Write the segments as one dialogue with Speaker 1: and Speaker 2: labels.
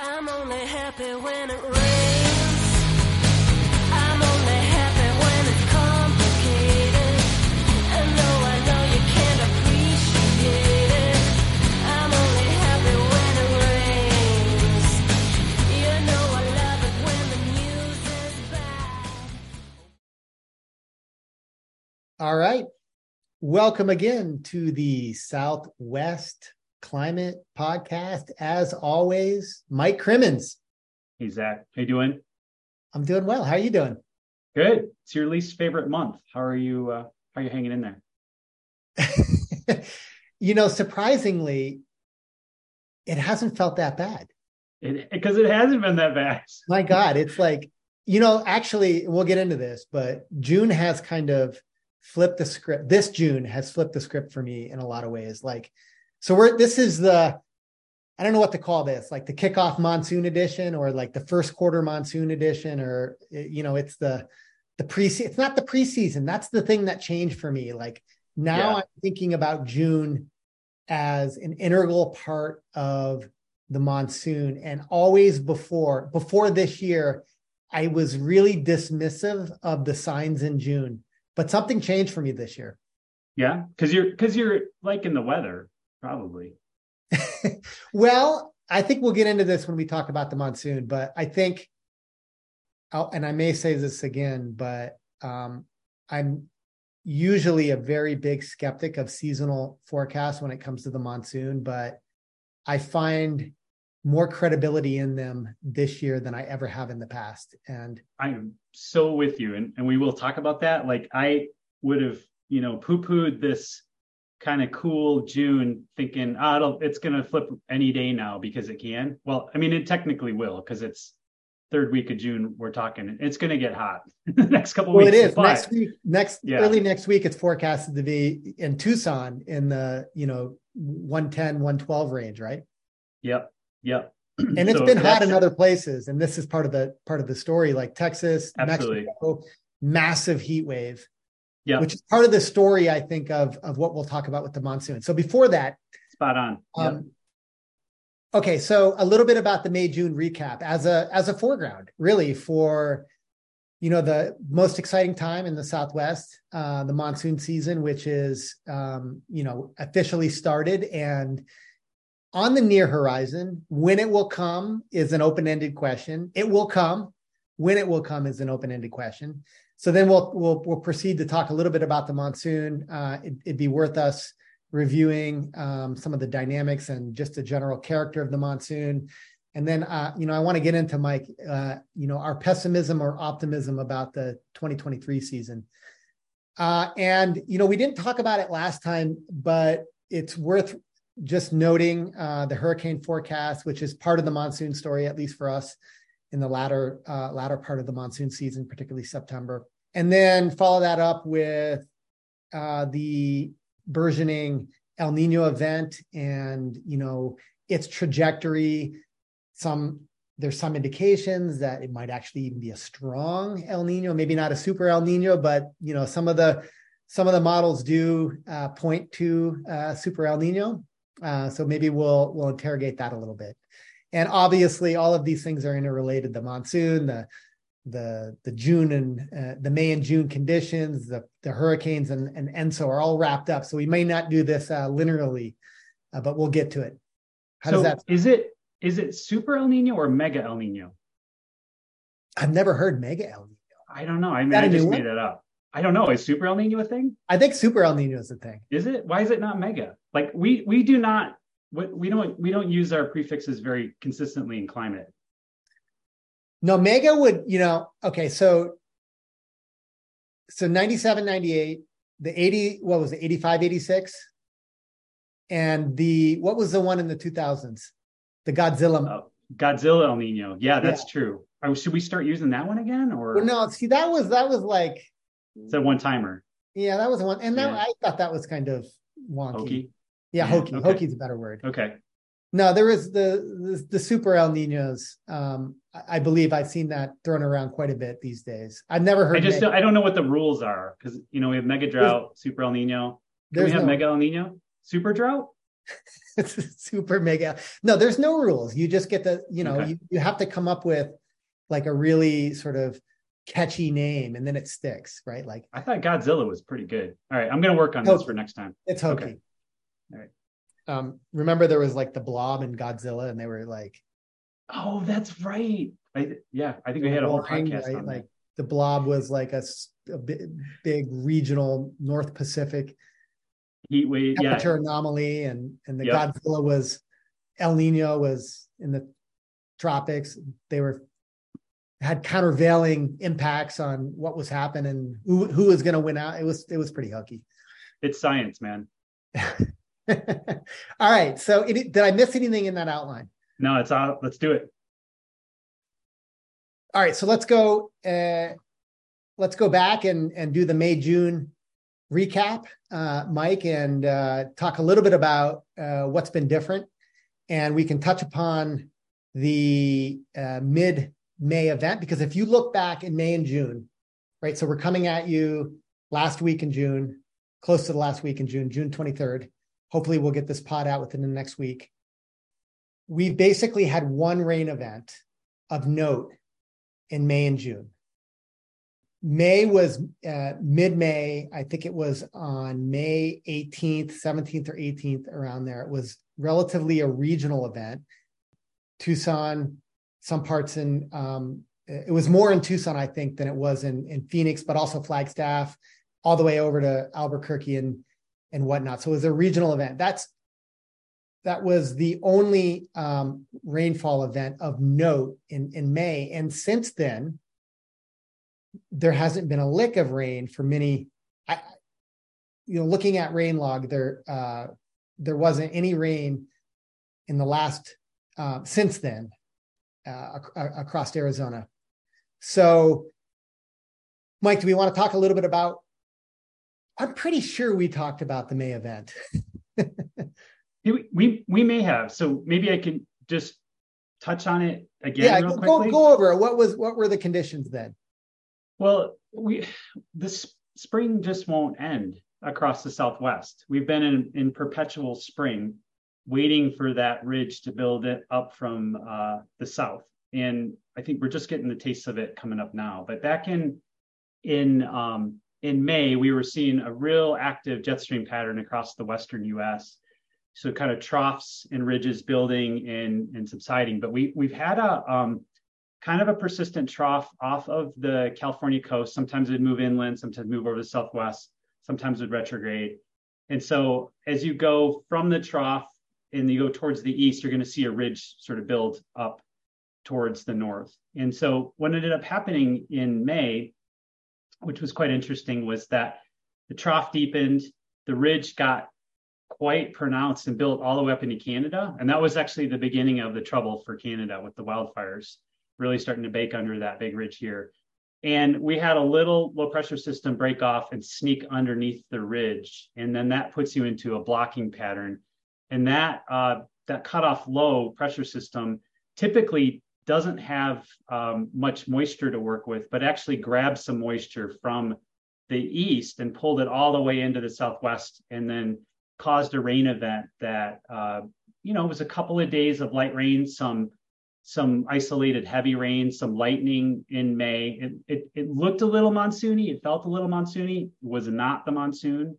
Speaker 1: I'm only happy when it rains. I'm only happy when it's complicated. I know you can't appreciate it, I'm only happy when it rains. You know I love it when the news is bad.
Speaker 2: All right. Welcome again to the Southwest Climate Podcast. As always, Mike Crimmins.
Speaker 3: Hey Zack, how you doing?
Speaker 2: I'm doing well. How are you doing?
Speaker 3: Good. It's your least favorite month. How are you? Uh, how are you hanging in there?
Speaker 2: you know, surprisingly, it hasn't felt that bad.
Speaker 3: Because it, hasn't been that bad.
Speaker 2: My God, it's like, you know, actually, we'll get into this, but June has kind of flipped the script. This June has flipped the script for me in a lot of ways. Like, so we're this is the I don't know what to call this, like the kickoff monsoon edition or like the first quarter monsoon edition, or you know, it's the the pre it's not the preseason. That's the thing that changed for me. Like now
Speaker 3: Yeah.
Speaker 2: I'm thinking about June as an integral part of the monsoon. And always before, before this year, I was really dismissive of the signs in June. But something changed for me this year.
Speaker 3: Yeah, because you're because you're like in the weather, probably.
Speaker 2: well, I think we'll get into this when we talk about the monsoon, but I think, I'll, and I may say this again, but um, I'm usually a very big skeptic of seasonal forecasts when it comes to the monsoon, but I find more credibility in them this year than I ever have in the past. And
Speaker 3: I am so with you, and and we will talk about that. Like I would have, you know, poo pooed this kind of cool June, thinking, ah, it'll, it's going to flip any day now because it can. Well, I mean, it technically will because it's third week of June. We're talking, it's going to get hot the next couple
Speaker 2: well,
Speaker 3: weeks.
Speaker 2: it is
Speaker 3: but-
Speaker 2: next week. Next
Speaker 3: Yeah.
Speaker 2: early next week, it's forecasted to be in Tucson in the you know 110, 112 range, right?
Speaker 3: Yep, yep.
Speaker 2: and it's
Speaker 3: So
Speaker 2: been hot in other places and this is part of the part of the story like texas
Speaker 3: Absolutely.
Speaker 2: mexico massive heat wave
Speaker 3: Yep,
Speaker 2: which is part of the story i think of of what we'll talk about with the monsoon. So before that
Speaker 3: spot on. Yep.
Speaker 2: um okay so a little bit about the may june recap as a as a foreground really for you know the most exciting time in the southwest uh the monsoon season which is um you know officially started. And on the near horizon when it will come is an open-ended question. It will come. When it will come is an open-ended question so then we'll we'll we'll proceed to talk a little bit about the monsoon. Uh it, it'd be worth us reviewing um, some of the dynamics and just the general character of the monsoon. And then uh, you know i want to get into mike uh, you know our pessimism or optimism about the 2023 season. Uh, and you know we didn't talk about it last time but it's worth just noting uh, the hurricane forecast which is part of the monsoon story at least for us in the latter uh, latter part of the monsoon season particularly september and then follow that up with uh, the burgeoning El Nino event and you know its trajectory. Some there's some indications that it might actually even be a strong El Nino, maybe not a super El Nino, but you know some of the some of the models do uh, point to uh, super El Nino. Uh, so maybe we'll we'll interrogate that a little bit. And obviously, all of these things are interrelated: the monsoon, the the the June and uh, the May and June conditions, the the hurricanes and and Enso are all wrapped up. So we may not do this uh, linearly, uh, but we'll get to it. How
Speaker 3: so
Speaker 2: does that?
Speaker 3: is it is it super El Nino or mega El Nino?
Speaker 2: I've never heard mega El Nino.
Speaker 3: I don't know. I mean, I just made that up. I don't know. Is super El Nino a thing?
Speaker 2: I think super El Nino is a thing.
Speaker 3: Is it? Why is it not mega? Like we we do not we we don't we don't use our prefixes very consistently in climate.
Speaker 2: No, mega would, you know, okay, so so 97, 98, the 80, what was it, 85, 86? And the what was the one in the 2000s? The Godzilla.
Speaker 3: Oh, Godzilla El Nino. Yeah, that's true. Oh, should we start using that one again, or
Speaker 2: Well, no, see, that was that was like,
Speaker 3: it's a one timer?
Speaker 2: yeah, that was one. And that
Speaker 3: Yeah.
Speaker 2: I thought that was kind of wonky.
Speaker 3: Hokey.
Speaker 2: Yeah,
Speaker 3: Yeah,
Speaker 2: hokey.
Speaker 3: okay.
Speaker 2: Hokey's a better word.
Speaker 3: Okay.
Speaker 2: No, there is the the, the super El Ninos. Um, I believe I've seen that thrown around quite a bit these days. I've never heard.
Speaker 3: I just don't, I don't know what the rules are because you know we have mega drought, super El Nino. Can we have
Speaker 2: no-
Speaker 3: mega El Nino, super drought?
Speaker 2: it's super mega. No, there's no rules. You just get the, you know,
Speaker 3: Okay.
Speaker 2: you, you have to come up with like a really sort of catchy name and then it sticks, right? Like
Speaker 3: I thought Godzilla was pretty good. All right, I'm gonna work on this
Speaker 2: Oh.
Speaker 3: for next time.
Speaker 2: it's hokey.
Speaker 3: Okay. All right.
Speaker 2: Um, remember there was like the blob and Godzilla and they were like
Speaker 3: Oh, that's right. I, yeah, I think we had a whole podcast
Speaker 2: right?
Speaker 3: on
Speaker 2: Like
Speaker 3: that.
Speaker 2: the blob was like a, bi- big regional North Pacific
Speaker 3: Heat wave. Yeah,
Speaker 2: anomaly and and the
Speaker 3: Yep.
Speaker 2: Godzilla was El Nino was in the tropics. They were had countervailing impacts on what was happening, who who was going to win out. It was it was pretty hokey.
Speaker 3: it's science, man.
Speaker 2: All right, so it, did I miss anything in that outline?
Speaker 3: No, it's all. Let's do it.
Speaker 2: All right, so let's go. Uh, let's go back and and do the May June recap, uh, Mike, and uh, talk a little bit about uh, what's been different, and we can touch upon the uh, mid May event because if you look back in May and June, right? So we're coming at you last week in June, close to the last week in June, June twenty third. Hopefully, we'll get this pod out within the next week. We basically had one rain event of note in May and June. May was uh, mid May. I think it was on May 18th, 17th, or 18th, around there. It was relatively a regional event. Tucson, some parts in, um, it was more in Tucson, I think, than it was in, in Phoenix, but also Flagstaff, all the way over to Albuquerque and, and whatnot. So it was a regional event. That's that was the only um, rainfall event of note in, in May. And since then, there hasn't been a lick of rain for many. I, you know, looking at RainLog, there uh, there wasn't any rain in the last uh, since then uh, ac- across Arizona. So, Mike, do we want to talk a little bit about? I'm pretty sure we talked about the May event.
Speaker 3: We we, may have. So maybe I can just touch on it again
Speaker 2: yeah, go,
Speaker 3: quickly.
Speaker 2: go over. What was what were the conditions then?
Speaker 3: Well, we this spring just won't end across the Southwest. We've been in, in perpetual spring, waiting for that ridge to build it up from uh, the south. And I think we're just getting the taste of it coming up now. But back in in um, in May, we were seeing a real active jet stream pattern across the western U.S. So kind of troughs and ridges building and and subsiding. But we we've had a um, kind of a persistent trough off of the California coast. Sometimes it'd move inland, sometimes move over the southwest, sometimes it'd retrograde. And so as you go from the trough and you go towards the east, you're going to see a ridge sort of build up towards the north. And so what ended up happening in May, which was quite interesting, was that the trough deepened, the ridge got quite pronounced and built all the way up into Canada. And that was actually the beginning of the trouble for Canada with the wildfires really starting to bake under that big ridge here. And we had a little low pressure system break off and sneak underneath the ridge. And then that puts you into a blocking pattern. And that uh, that cutoff low pressure system typically doesn't have um, much moisture to work with, but actually grabs some moisture from the east and pulled it all the way into the southwest and then caused a rain event that uh, you know was a couple of days of light rain, some some isolated heavy rain, some lightning in May. It, it, it looked a little monsoony. It felt a little monsoony. It was not the monsoon.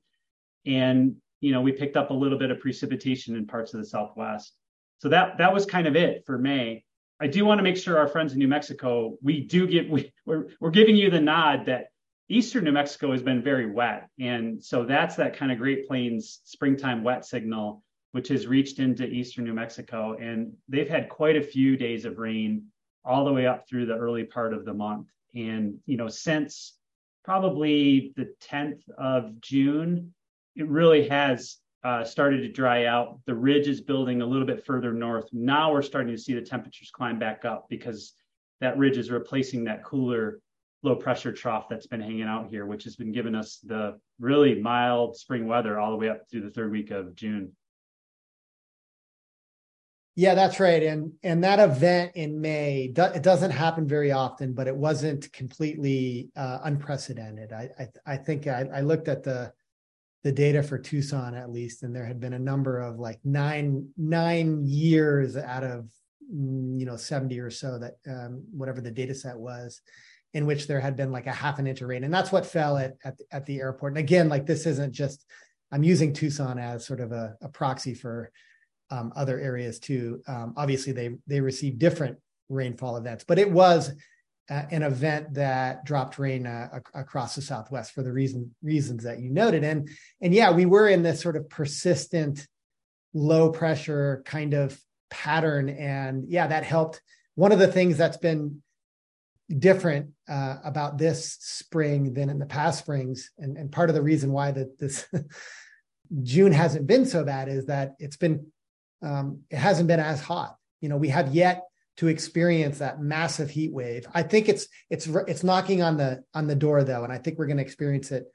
Speaker 3: And, you know, we picked up a little bit of precipitation in parts of the Southwest. So that, that was kind of it for May. I do want to make sure our friends in New Mexico, we do get, we, we're, we're giving you the nod that Eastern New Mexico has been very wet. And so that's that kind of Great Plains springtime wet signal which has reached into eastern New Mexico. And they've had quite a few days of rain all the way up through the early part of the month. And, you know, since probably the 10th of June, it really has uh, started to dry out. The ridge is building a little bit further north. Now we're starting to see the temperatures climb back up because that ridge is replacing that cooler low pressure trough that's been hanging out here, which has been giving us the really mild spring weather all the way up through the third week of June.
Speaker 2: Yeah, that's right. And and that event in May, do, it doesn't happen very often, but it wasn't completely uh, unprecedented. I I, I think I, I looked at the the data for Tucson at least, and there had been a number of like nine nine years out of mm, you know 70 or so that um, whatever the data set was in which there had been like a half an inch of rain. And that's what fell at at, at the airport. And again like this isn't just i'm using tucson as sort of a, a proxy for um, other areas too. Um, obviously they they received different rainfall events but it was uh, an event that dropped rain uh, across the southwest for the reason reasons that you noted. And and yeah we were in this sort of persistent low pressure kind of pattern. And yeah that helped. One of the things that's been different uh, about this spring than in the past springs and, and part of the reason why that this june hasn't been so bad is that it's been um, it hasn't been as hot. You know we have yet to experience that massive heat wave i think it's it's it's knocking on the on the door though and i think we're going to experience it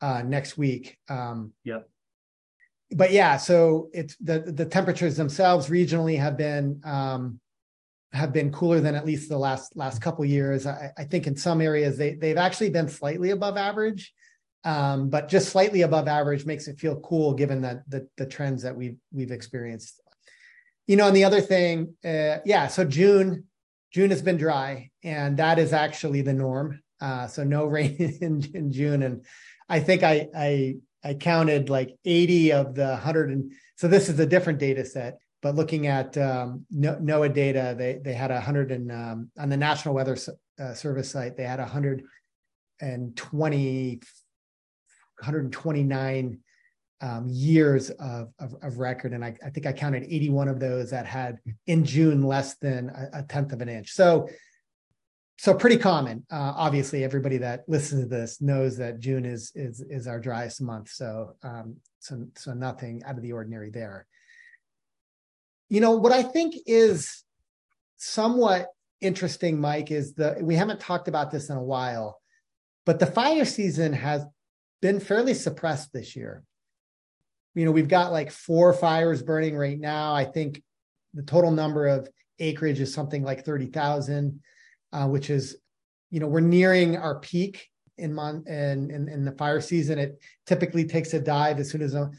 Speaker 2: uh, next week um,
Speaker 3: Yep.
Speaker 2: but yeah so it's the the temperatures themselves regionally have been um, have been cooler than at least the last last couple years. I, I think in some areas they they've actually been slightly above average, um, but just slightly above average makes it feel cool given that the the trends that we've we've experienced you know, and the other thing, uh, yeah, so June, June has been dry, and that is actually the norm. Uh, so no rain in, in, June, and I think I I I counted like 80 of the 100, and so this is a different data set. But looking at um, NOAA data, they they had 100 and um, on the National Weather uh, Service site, they had 120 129 um, years of, of of record, and I, I think I counted eighty one of those that had in June less than a, a tenth of an inch. So. So pretty common. Uh, obviously, everybody that listens to this knows that June is is is our driest month. So um, so so nothing out of the ordinary there you know what i think is somewhat interesting mike is the we haven't talked about this in a while but the fire season has been fairly suppressed this year you know we've got like four fires burning right now i think the total number of acreage is something like 30,000 uh, which is you know we're nearing our peak in mon in, in in the fire season it typically takes a dive as soon as a,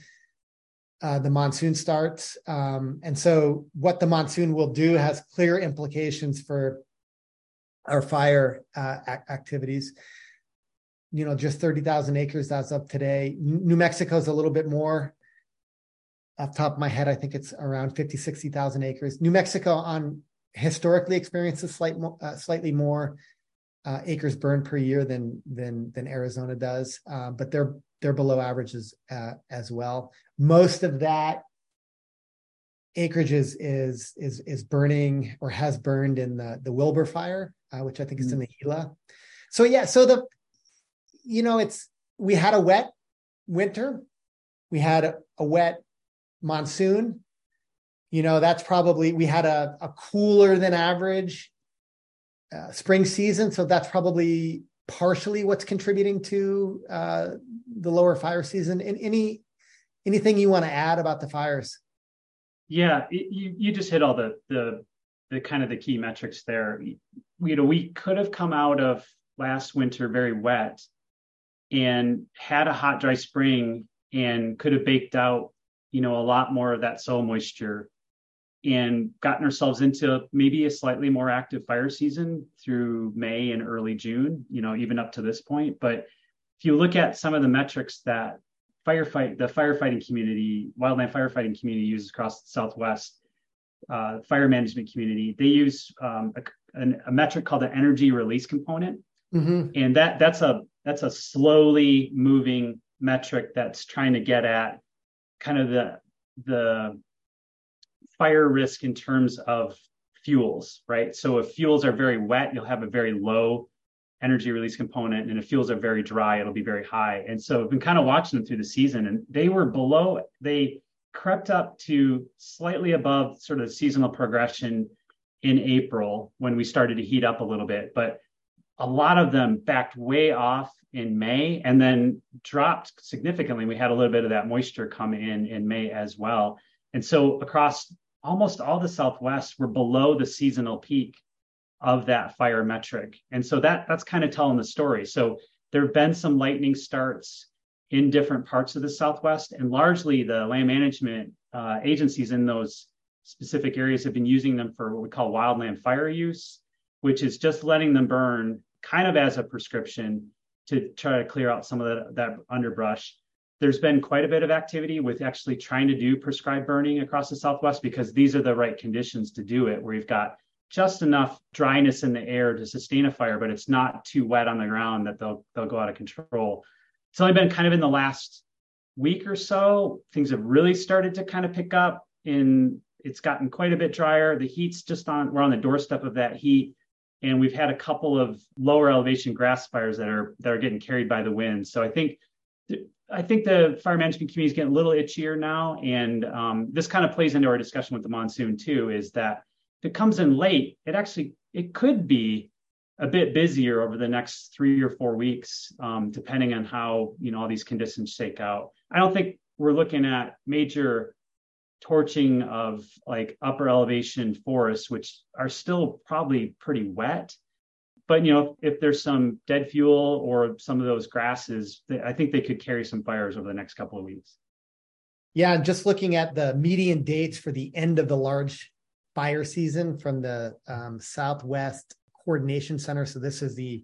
Speaker 2: uh, the monsoon starts. Um, and so, what the monsoon will do has clear implications for our fire uh, ac- activities. You know, just 30,000 acres as of today. New Mexico is a little bit more. Off the top of my head, I think it's around 50, 60,000 acres. New Mexico on historically experiences slight, uh, slightly more uh, acres burned per year than than than Arizona does, uh, but they're they're below averages uh, as well. Most of that acreage is is is is burning or has burned in the the Wilbur fire, uh, which I think is in the Gila. So yeah, so the you know it's we had a wet winter, we had a, a wet monsoon. You know that's probably we had a, a cooler than average uh, spring season, so that's probably partially what's contributing to uh, the lower fire season. And any anything you want to add about the fires?
Speaker 3: Yeah, it, you you just hit all the the the kind of the key metrics there. You know, we could have come out of last winter very wet and had a hot dry spring and could have baked out, you know, a lot more of that soil moisture and gotten ourselves into maybe a slightly more active fire season through May and early June, you know, even up to this point. But if you look at some of the metrics that firefight the firefighting community, wildland firefighting community uses across the Southwest, uh, fire management community, they use um, a, a, metric called the energy release component,
Speaker 2: mm-hmm.
Speaker 3: and that that's a that's a slowly moving metric that's trying to get at kind of the the fire risk in terms of fuels, right? So if fuels are very wet, you'll have a very low energy release component, and if fuels are very dry, it'll be very high. And so I've been kind of watching them through the season, and they were below. They crept up to slightly above sort of seasonal progression in April when we started to heat up a little bit, but a lot of them backed way off in May and then dropped significantly. We had a little bit of that moisture come in in May as well. And so across almost all the Southwest, we're below the seasonal peak of that fire metric. And so that that's kind of telling the story. So there have been some lightning starts in different parts of the Southwest, and largely the land management uh, agencies in those specific areas have been using them for what we call wildland fire use, which is just letting them burn kind of as a prescription to try to clear out some of that, that underbrush. There's been quite a bit of activity with actually trying to do prescribed burning across the Southwest because these are the right conditions to do it, where you've got just enough dryness in the air to sustain a fire, but it's not too wet on the ground that they'll they'll go out of control. It's only been kind of in the last week or so, things have really started to kind of pick up in it's gotten quite a bit drier. The heat's just on we're on the doorstep of that heat and we've had a couple of lower elevation grass fires that are that are getting carried by the wind. So I think I think the fire management community is getting a little itchier now, and um, this kind of plays into our discussion with the monsoon too. Is that if it comes in late, it actually it could be a bit busier over the next three or four weeks, um, depending on how you know all these conditions shake out. I don't think we're looking at major torching of like upper elevation forests, which are still probably pretty wet. But you know, if, there's some dead fuel or some of those grasses, I think they could carry some fires over the next couple of weeks.
Speaker 2: Yeah, And just looking at the median dates for the end of the large fire season from the um, Southwest Coordination Center. So this is the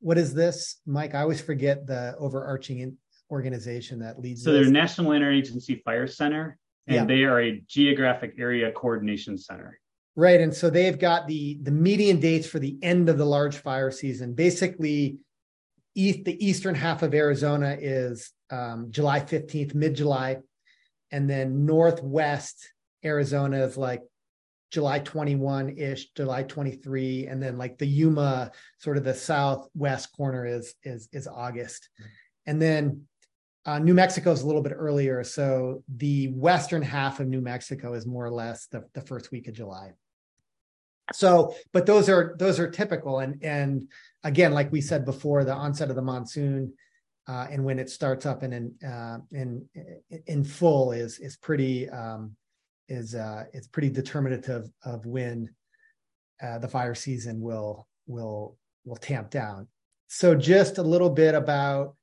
Speaker 2: what is this, Mike? I always forget the overarching organization that leads.
Speaker 3: So they're National Interagency Fire Center, and yeah. they are a geographic area coordination center.
Speaker 2: Right, and so they've got the the median dates for the end of the large fire season. Basically, east the eastern half of Arizona is um, July fifteenth, mid July, and then northwest Arizona is like July 21 ish, July 23, and then like the Yuma, sort of the southwest corner is is is August, and then uh, New Mexico is a little bit earlier, so the western half of New Mexico is more or less the, the first week of July. So, but those are those are typical, and and again, like we said before, the onset of the monsoon uh, and when it starts up and in uh, in in full is is pretty um, is uh, it's pretty determinative of when uh, the fire season will will will tamp down. So, just a little bit about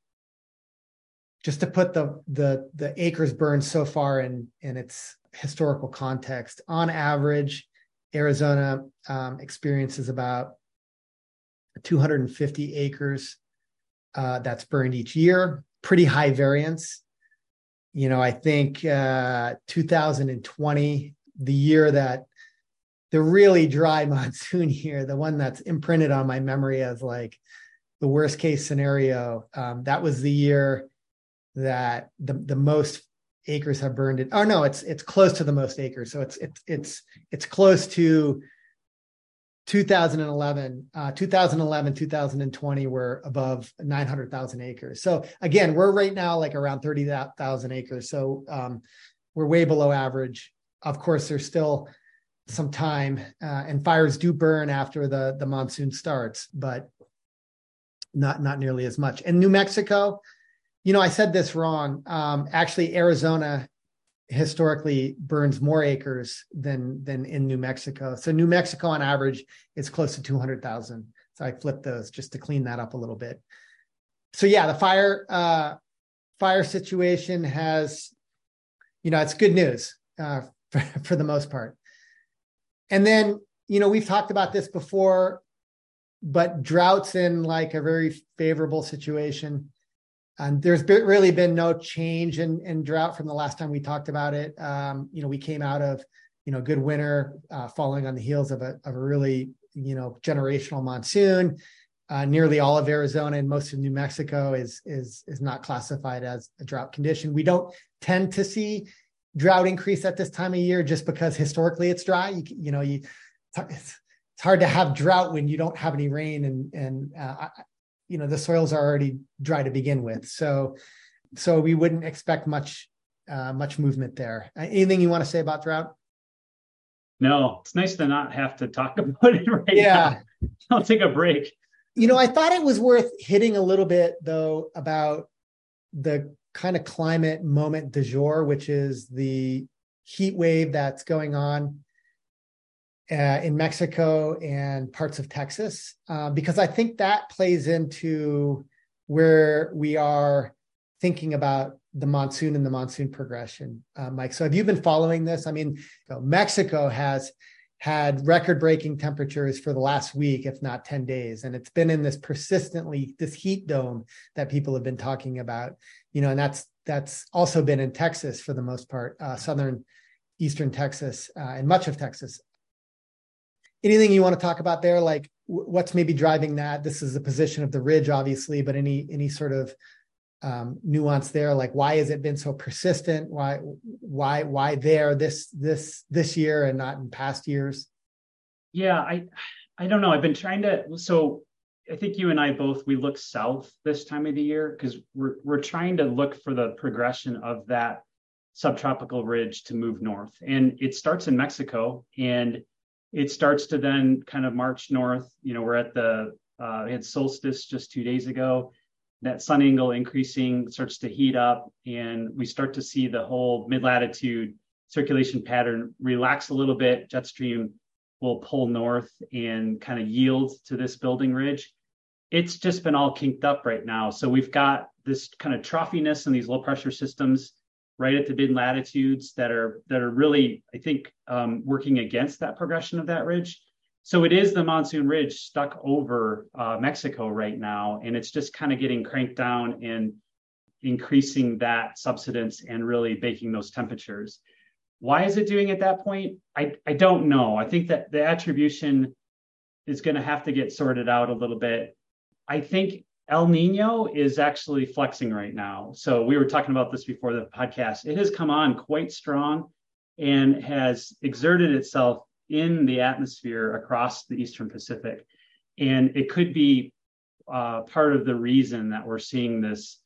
Speaker 2: just to put the the the acres burned so far in in its historical context on average arizona um, experiences about 250 acres uh, that's burned each year. Pretty high variance. You know i think uh, 2020 the year that the really dry monsoon year the one that's imprinted on my memory as like the worst case scenario um, that was the year that the the most acres have burned it. Oh no, it's it's close to the most acres. So it's it's it's it's close to 2011, uh, 2011, 2020 were above 900,000 acres. So again, we're right now like around 30,000 acres. So um, we're way below average. Of course, there's still some time, uh, and fires do burn after the the monsoon starts, but not not nearly as much. And New Mexico, you know, I said this wrong. Um, actually, Arizona historically burns more acres than than in New Mexico. So New Mexico, on average, is close to two hundred thousand. So I flipped those just to clean that up a little bit. So yeah, the fire uh, fire situation has, you know, it's good news uh, for, for the most part. And then, you know, we've talked about this before, but droughts in like a very favorable situation and there's been, really been no change in, in drought from the last time we talked about it. Um, you know, we came out of, you know, good winter, uh, following on the heels of a, of a really, you know, generational monsoon. Uh, nearly all of Arizona and most of New Mexico is is is not classified as a drought condition. We don't tend to see drought increase at this time of year just because historically it's dry. You, you know, you it's, it's hard to have drought when you don't have any rain and and uh, you know the soils are already dry to begin with. So so we wouldn't expect much uh, much movement there. Uh, anything you want to say about drought?
Speaker 3: No it's nice to not have to talk about it right
Speaker 2: yeah.
Speaker 3: now. i'll take a break.
Speaker 2: You know i thought it was worth hitting a little bit though about the kind of climate moment du jour which is the heat wave that's going on uh, in Mexico and parts of Texas, uh, because I think that plays into where we are thinking about the monsoon and the monsoon progression, uh, Mike. So have you been following this? I mean, Mexico has had record breaking temperatures for the last week, if not 10 days. And it's been in this persistently, this heat dome that people have been talking about, you know, and that's, that's also been in Texas for the most part, uh, Southern, Eastern Texas, uh, and much of Texas. Anything you want to talk about there? Like what's maybe driving that? This is the position of the ridge, obviously, but any, any sort of um, nuance there like why has it been so persistent why why why there this this this year and not in past years
Speaker 3: yeah i i don't know i've been trying to so i think you and i both we look south this time of the year because we're we're trying to look for the progression of that subtropical ridge to move north and it starts in mexico and it starts to then kind of march north. You know we're at the uh, we had solstice just two days ago. That sun angle increasing starts to heat up and we start to see the whole mid latitude circulation pattern relax a little bit. Jet stream will pull north and kind of yield to this building ridge. It's just been all kinked up right now. So we've got this kind of troughiness in these low pressure systems right at the mid latitudes that are that are really i think um, working against that progression of that ridge so it is the monsoon ridge stuck over uh, Mexico right now, and it's just kind of getting cranked down and increasing that subsidence and really baking those temperatures. Why is it doing at that point? I, I don't know. I think that the attribution is going to have to get sorted out a little bit. I think El Nino is actually flexing right now. So we were talking about this before the podcast. It has come on quite strong and has exerted itself in the atmosphere across the Eastern Pacific. And it could be uh, part of the reason that we're seeing this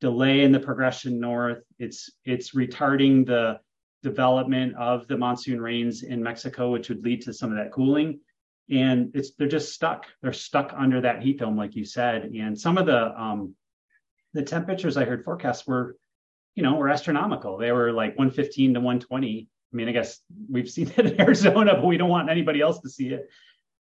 Speaker 3: delay in the progression north. It's it's retarding the development of the monsoon rains in Mexico, which would lead to some of that cooling. And it's they're just stuck. They're stuck under that heat dome, like you said. And some of the um, the temperatures I heard forecasts were, you know, were astronomical. They were like 115 to 120 I mean, I guess we've seen it in Arizona, but we don't want anybody else to see it.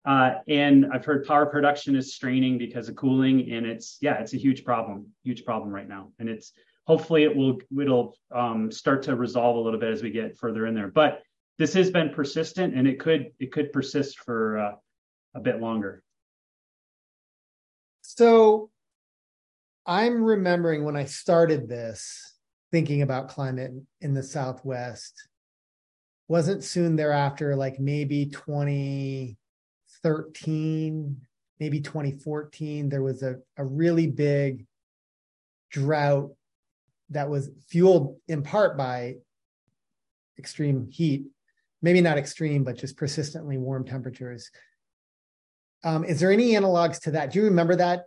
Speaker 3: Uh, and I've heard power production is straining because of cooling, and it's yeah, it's a huge problem, huge problem right now. And it's hopefully it will it'll um, start to resolve a little bit as we get further in there. But this has been persistent, and it could it could persist for uh, a bit longer.
Speaker 2: So I'm remembering when I started this, thinking about climate in the Southwest wasn't soon thereafter, like maybe 2013, maybe 2014, there was a, a really big drought that was fueled in part by extreme heat, maybe not extreme, but just persistently warm temperatures. Um, is there any analogs to that? Do you remember that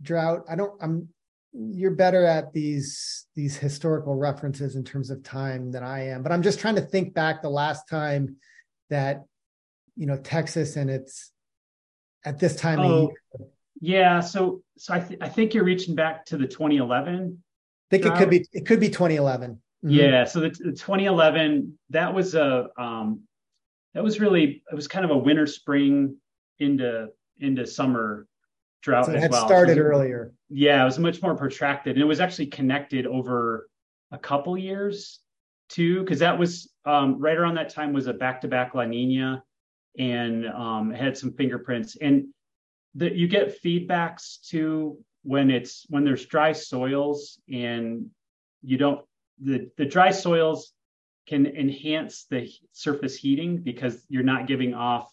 Speaker 2: drought? I don't. I'm you're better at these these historical references in terms of time than I am. But I'm just trying to think back the last time that you know Texas and it's at this time
Speaker 3: oh, Yeah, so so I th- I think you're reaching back to the 2011.
Speaker 2: I think it could be it could be 2011.
Speaker 3: Mm-hmm. Yeah, so the, the 2011 that was a um that was really it was kind of a winter spring into into summer drought
Speaker 2: so
Speaker 3: it
Speaker 2: had
Speaker 3: well.
Speaker 2: started
Speaker 3: so,
Speaker 2: earlier.
Speaker 3: Yeah, it was much more protracted, and it was actually connected over a couple years too, because that was um, right around that time was a back-to-back La Nina, and um, had some fingerprints, and that you get feedbacks too when it's when there's dry soils and you don't the the dry soils can enhance the surface heating because you're not giving off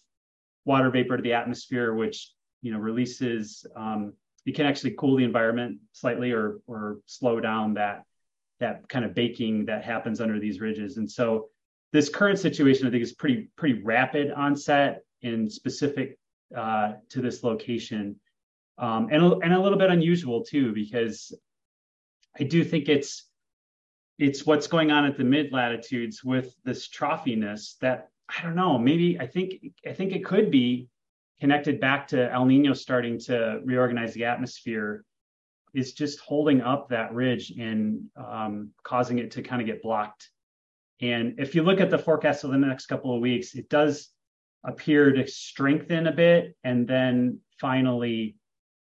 Speaker 3: water vapor to the atmosphere, which you know releases um, can actually cool the environment slightly or or slow down that that kind of baking that happens under these ridges. And so this current situation i think is pretty pretty rapid onset and specific uh, to this location. Um, and, and a little bit unusual too because i do think it's it's what's going on at the mid latitudes with this troughiness that i don't know maybe i think i think it could be connected back to El Nino starting to reorganize the atmosphere is just holding up that ridge and um, causing it to kind of get blocked. And if you look at the forecast of the next couple of weeks, it does appear to strengthen a bit and then finally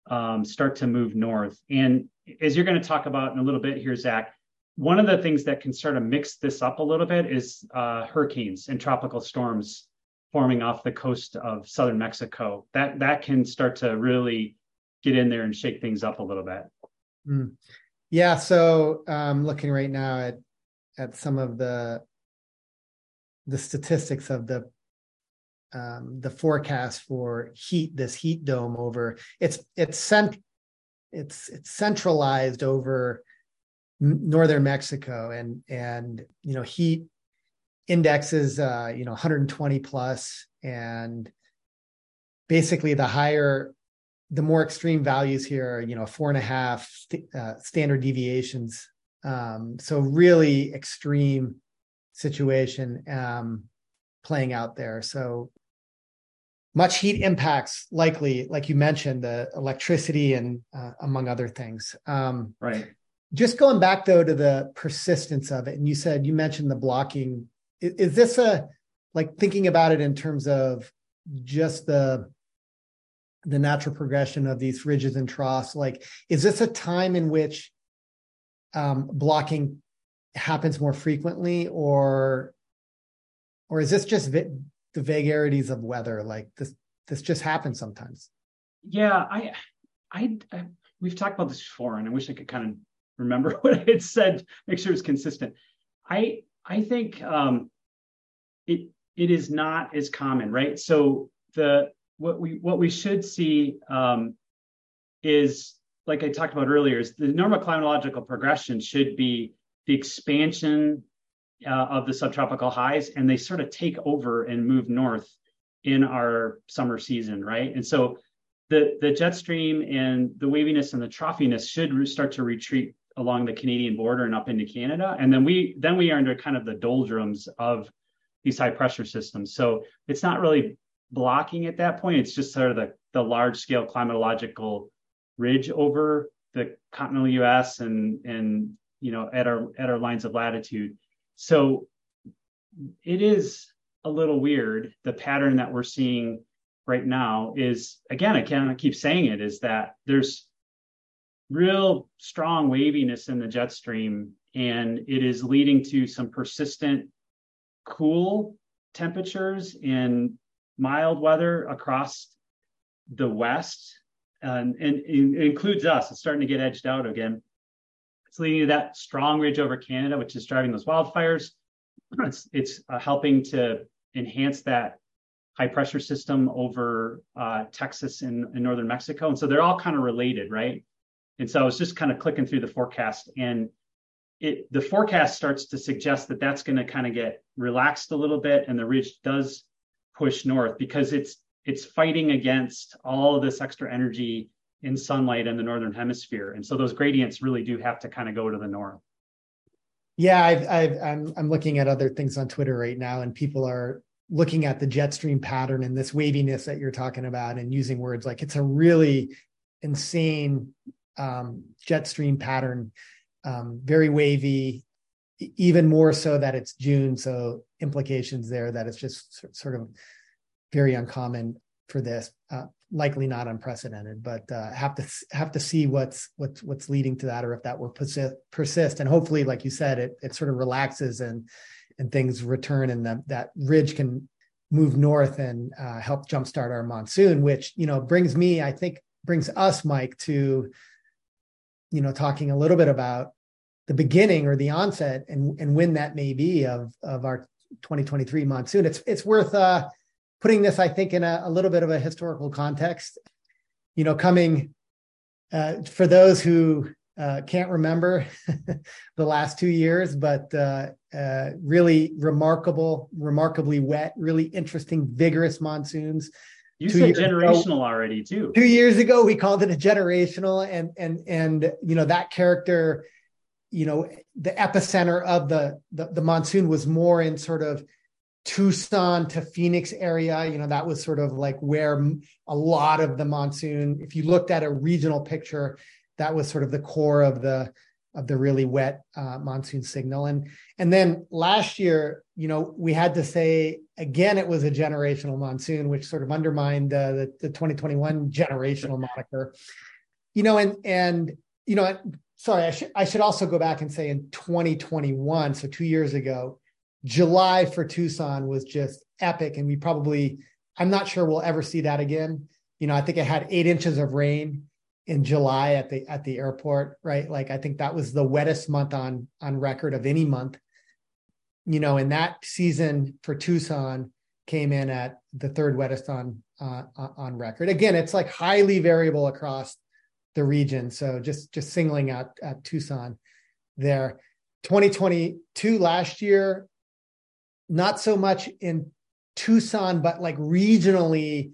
Speaker 3: um, start to move north. And as you're going to talk about in a little bit here, Zack, one of the things that can sort of mix this up a little bit is uh, hurricanes and tropical storms forming off the coast of southern Mexico. That that can start to really get in there and shake things up a little bit.
Speaker 2: Mm. Yeah. So um, looking right now at at some of the the statistics of the um, the forecast for heat, this heat dome over it's it's cent it's it's centralized over northern Mexico and and you know heat indexes uh, you know 120 plus and basically the higher the more extreme values here are you know four and a half st- uh, standard deviations. Um, so really extreme situation um, playing out there. So much heat impacts likely like you mentioned the electricity and uh, among other things. Um,
Speaker 3: right
Speaker 2: just going back though to the persistence of it and you said you mentioned the blocking. Is, is this a like thinking about it in terms of just the the natural progression of these ridges and troughs like is this a time in which um, blocking happens more frequently or or is this just vi- the vagaries of weather like this this just happens sometimes?
Speaker 3: Yeah I, I i we've talked about this before and i wish i could kind of remember what i had said make sure it's consistent i i think um it it is not as common right so the what we what we should see um is like i talked about earlier is the normal climatological progression should be the expansion uh, of the subtropical highs and they sort of take over and move north in our summer season, right? And so the the jet stream and the waviness and the troughiness should start to retreat along the Canadian border and up into Canada, and then we then we are under kind of the doldrums of these high pressure systems. So it's not really blocking at that point. It's just sort of the the large scale climatological ridge over the continental U.S. and and you know at our at our lines of latitude. So it is a little weird. The pattern that we're seeing right now is again, I can't keep saying it, is that there's real strong waviness in the jet stream, and it is leading to some persistent cool temperatures in mild weather across the west. And, and it includes us. It's starting to get edged out again. It's leading to that strong ridge over Canada, which is driving those wildfires. It's, it's uh, helping to enhance that high pressure system over uh, Texas and, and, northern Mexico. And so they're all kind of related, right? And so I was just kind of clicking through the forecast, and it the forecast starts to suggest that that's going to kind of get relaxed a little bit, and the ridge does push north because it's it's fighting against all of this extra energy in sunlight in the northern hemisphere, and so those gradients really do have to kind of go to the north.
Speaker 2: Yeah, I've, I've, I'm I'm looking at other things on Twitter right now, and people are looking at the jet stream pattern and this waviness that you're talking about, and using words like it's a really insane um, jet stream pattern, um, very wavy, even more so that it's June. So implications there that it's just sort of very uncommon for this. Uh, likely not unprecedented, but uh, have to have to see what's what's what's leading to that, or if that will persist. persist. And hopefully, like you said, it it sort of relaxes and and things return, and that that ridge can move north and uh, help jumpstart our monsoon, which you know brings me, I think, brings us, Mike, to you know talking a little bit about the beginning or the onset and and when that may be of of our 2023 monsoon. It's it's worth uh putting this, I think, in a, a little bit of a historical context, you know, coming uh, for those who uh, can't remember the last two years, but uh, uh, really remarkable, remarkably wet, really interesting, vigorous monsoons.
Speaker 3: You two said generational ago, already too.
Speaker 2: Two years ago, we called it a generational, and and and you know that character, you know, the epicenter of the the, the monsoon was more in sort of Tucson to Phoenix area. You know, that was sort of like where a lot of the monsoon, if you looked at a regional picture, that was sort of the core of the of the really wet uh, monsoon signal. And and then last year, you know, we had to say again it was a generational monsoon, which sort of undermined uh, the the 2021 generational moniker. you know, and and you know, sorry, I should I should also go back and say in 2021, so two years ago, July for Tucson was just epic, and we probably I'm not sure we'll ever see that again. You know, I think it had eight inches of rain in July at the at the airport, right? Like I think that was the wettest month on on record of any month. You know, and that season for Tucson came in at the third wettest on uh, on record. Again, it's like highly variable across the region. So just just singling out at Tucson there. 2022 last year, not so much in Tucson, but like regionally,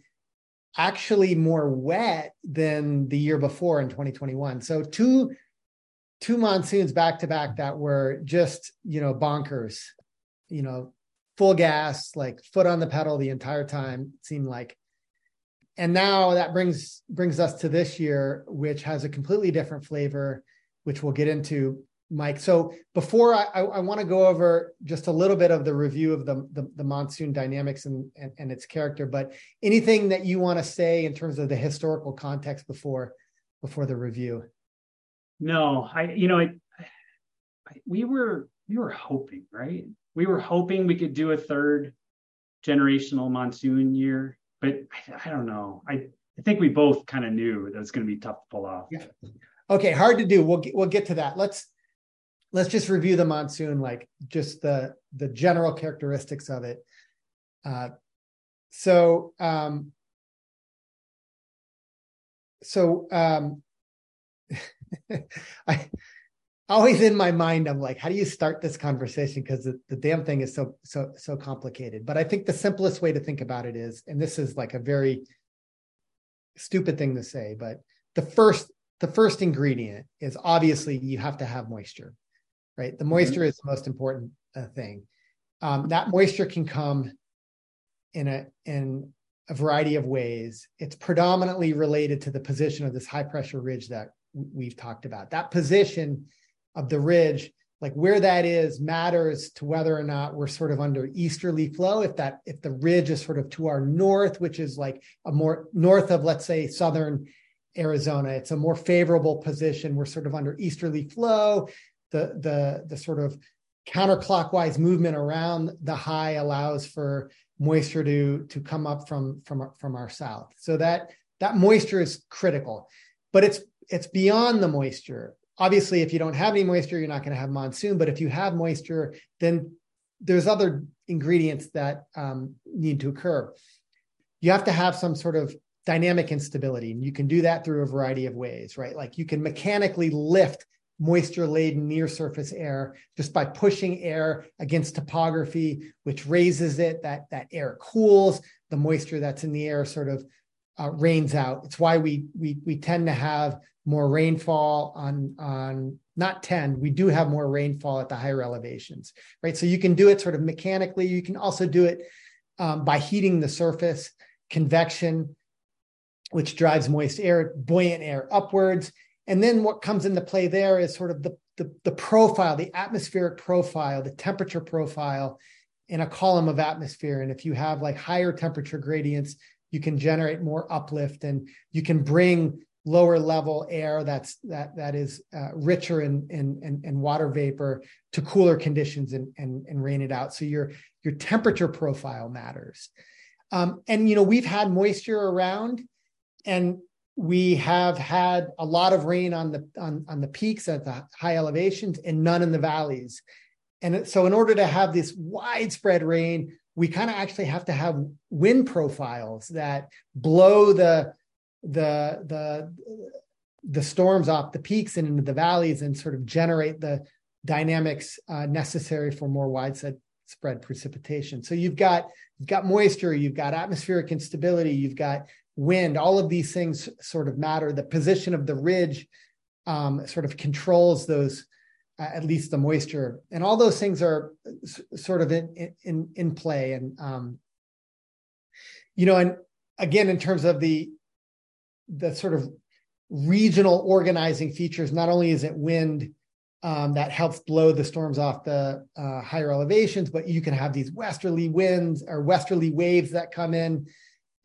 Speaker 2: actually more wet than the year before in 2021. So two two monsoons back to back that were just you know bonkers, you know, full gas, like foot on the pedal the entire time. It seemed like and now that brings brings us to this year which has a completely different flavor which we'll get into mike so before i i, I want to go over just a little bit of the review of the the, the monsoon dynamics and, and, and its character but anything that you want to say in terms of the historical context before before the review
Speaker 3: no i you know we were we were hoping right we were hoping we could do a third generational monsoon year but I, I don't know. I I think we both kind of knew that was going to be tough to pull off.
Speaker 2: Yeah. Okay, hard to do. We'll get, we'll get to that. Let's let's just review the monsoon, like just the the general characteristics of it. Uh, so um, so um, I always in my mind i'm like how do you start this conversation? Because the, the damn thing is so so so complicated. But i think the simplest way to think about it is and this is like a very stupid thing to say but the first the first ingredient is obviously you have to have moisture right? The moisture mm-hmm. is the most important uh, thing. Um, that moisture can come in a in a variety of ways. It's predominantly related to the position of this high pressure ridge that we've talked about. That position of the ridge like where that is matters to whether or not we're sort of under easterly flow. If that if the ridge is sort of to our north which is like a more north of let's say southern arizona it's a more favorable position. We're sort of under easterly flow the the the sort of counterclockwise movement around the high allows for moisture to to come up from from from our south. So that that moisture is critical but it's it's beyond the moisture. Obviously if you don't have any moisture you're not going to have monsoon but if you have moisture then there's other ingredients that um, need to occur. You have to have some sort of dynamic instability and you can do that through a variety of ways right? Like you can mechanically lift moisture laden near surface air just by pushing air against topography which raises it that that air cools the moisture that's in the air sort of uh, rains out. It's why we we we tend to have more rainfall on on not 10 we do have more rainfall at the higher elevations right? So you can do it sort of mechanically. You can also do it um, by heating the surface convection which drives moist air buoyant air upwards and then what comes into play there is sort of the, the, the profile the atmospheric profile the temperature profile in a column of atmosphere. And if you have like higher temperature gradients you can generate more uplift and you can bring lower level air that's that that is uh, richer in, in, in in water vapor to cooler conditions and, and and rain it out. So your your temperature profile matters. Um, and you know we've had moisture around and we have had a lot of rain on the on, on the peaks at the high elevations and none in the valleys and so in order to have this widespread rain we kind of actually have to have wind profiles that blow the the the the storms off the peaks and into the valleys and sort of generate the dynamics uh, necessary for more widespread spread precipitation. So you've got you've got moisture, you've got atmospheric instability, you've got wind. All of these things sort of matter. The position of the ridge um, sort of controls those, uh, at least the moisture, and all those things are s- sort of in in in play. And um, you know, and again, in terms of the the sort of regional organizing features. Not only is it wind um, that helps blow the storms off the uh, higher elevations, but you can have these westerly winds or westerly waves that come in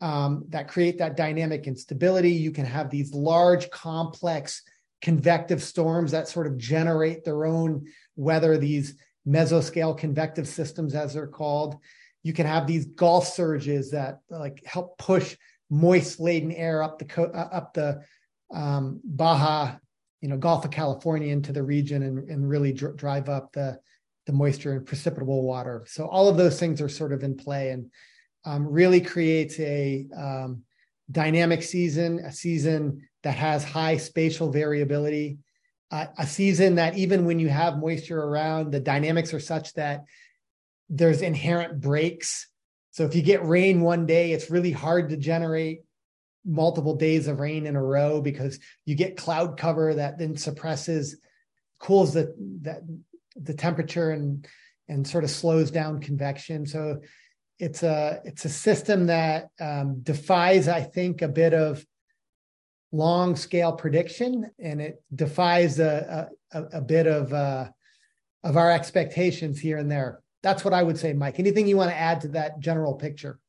Speaker 2: um, that create that dynamic instability. You can have these large, complex convective storms that sort of generate their own weather, these mesoscale convective systems, as they're called. You can have these Gulf surges that like help push moist laden air up the co- uh, up the um, Baja, you know, Gulf of California into the region and, and really dr- drive up the the moisture and precipitable water. So all of those things are sort of in play and um, really creates a um, dynamic season, a season that has high spatial variability, uh, a season that even when you have moisture around, the dynamics are such that there's inherent breaks. So if you get rain one day, it's really hard to generate multiple days of rain in a row because you get cloud cover that then suppresses, cools the that the temperature and and sort of slows down convection. So it's a it's a system that um, defies, I think, a bit of long scale prediction, and it defies a a, a bit of uh, of our expectations here and there. That's what I would say, Mike. Anything you want to add to that general picture?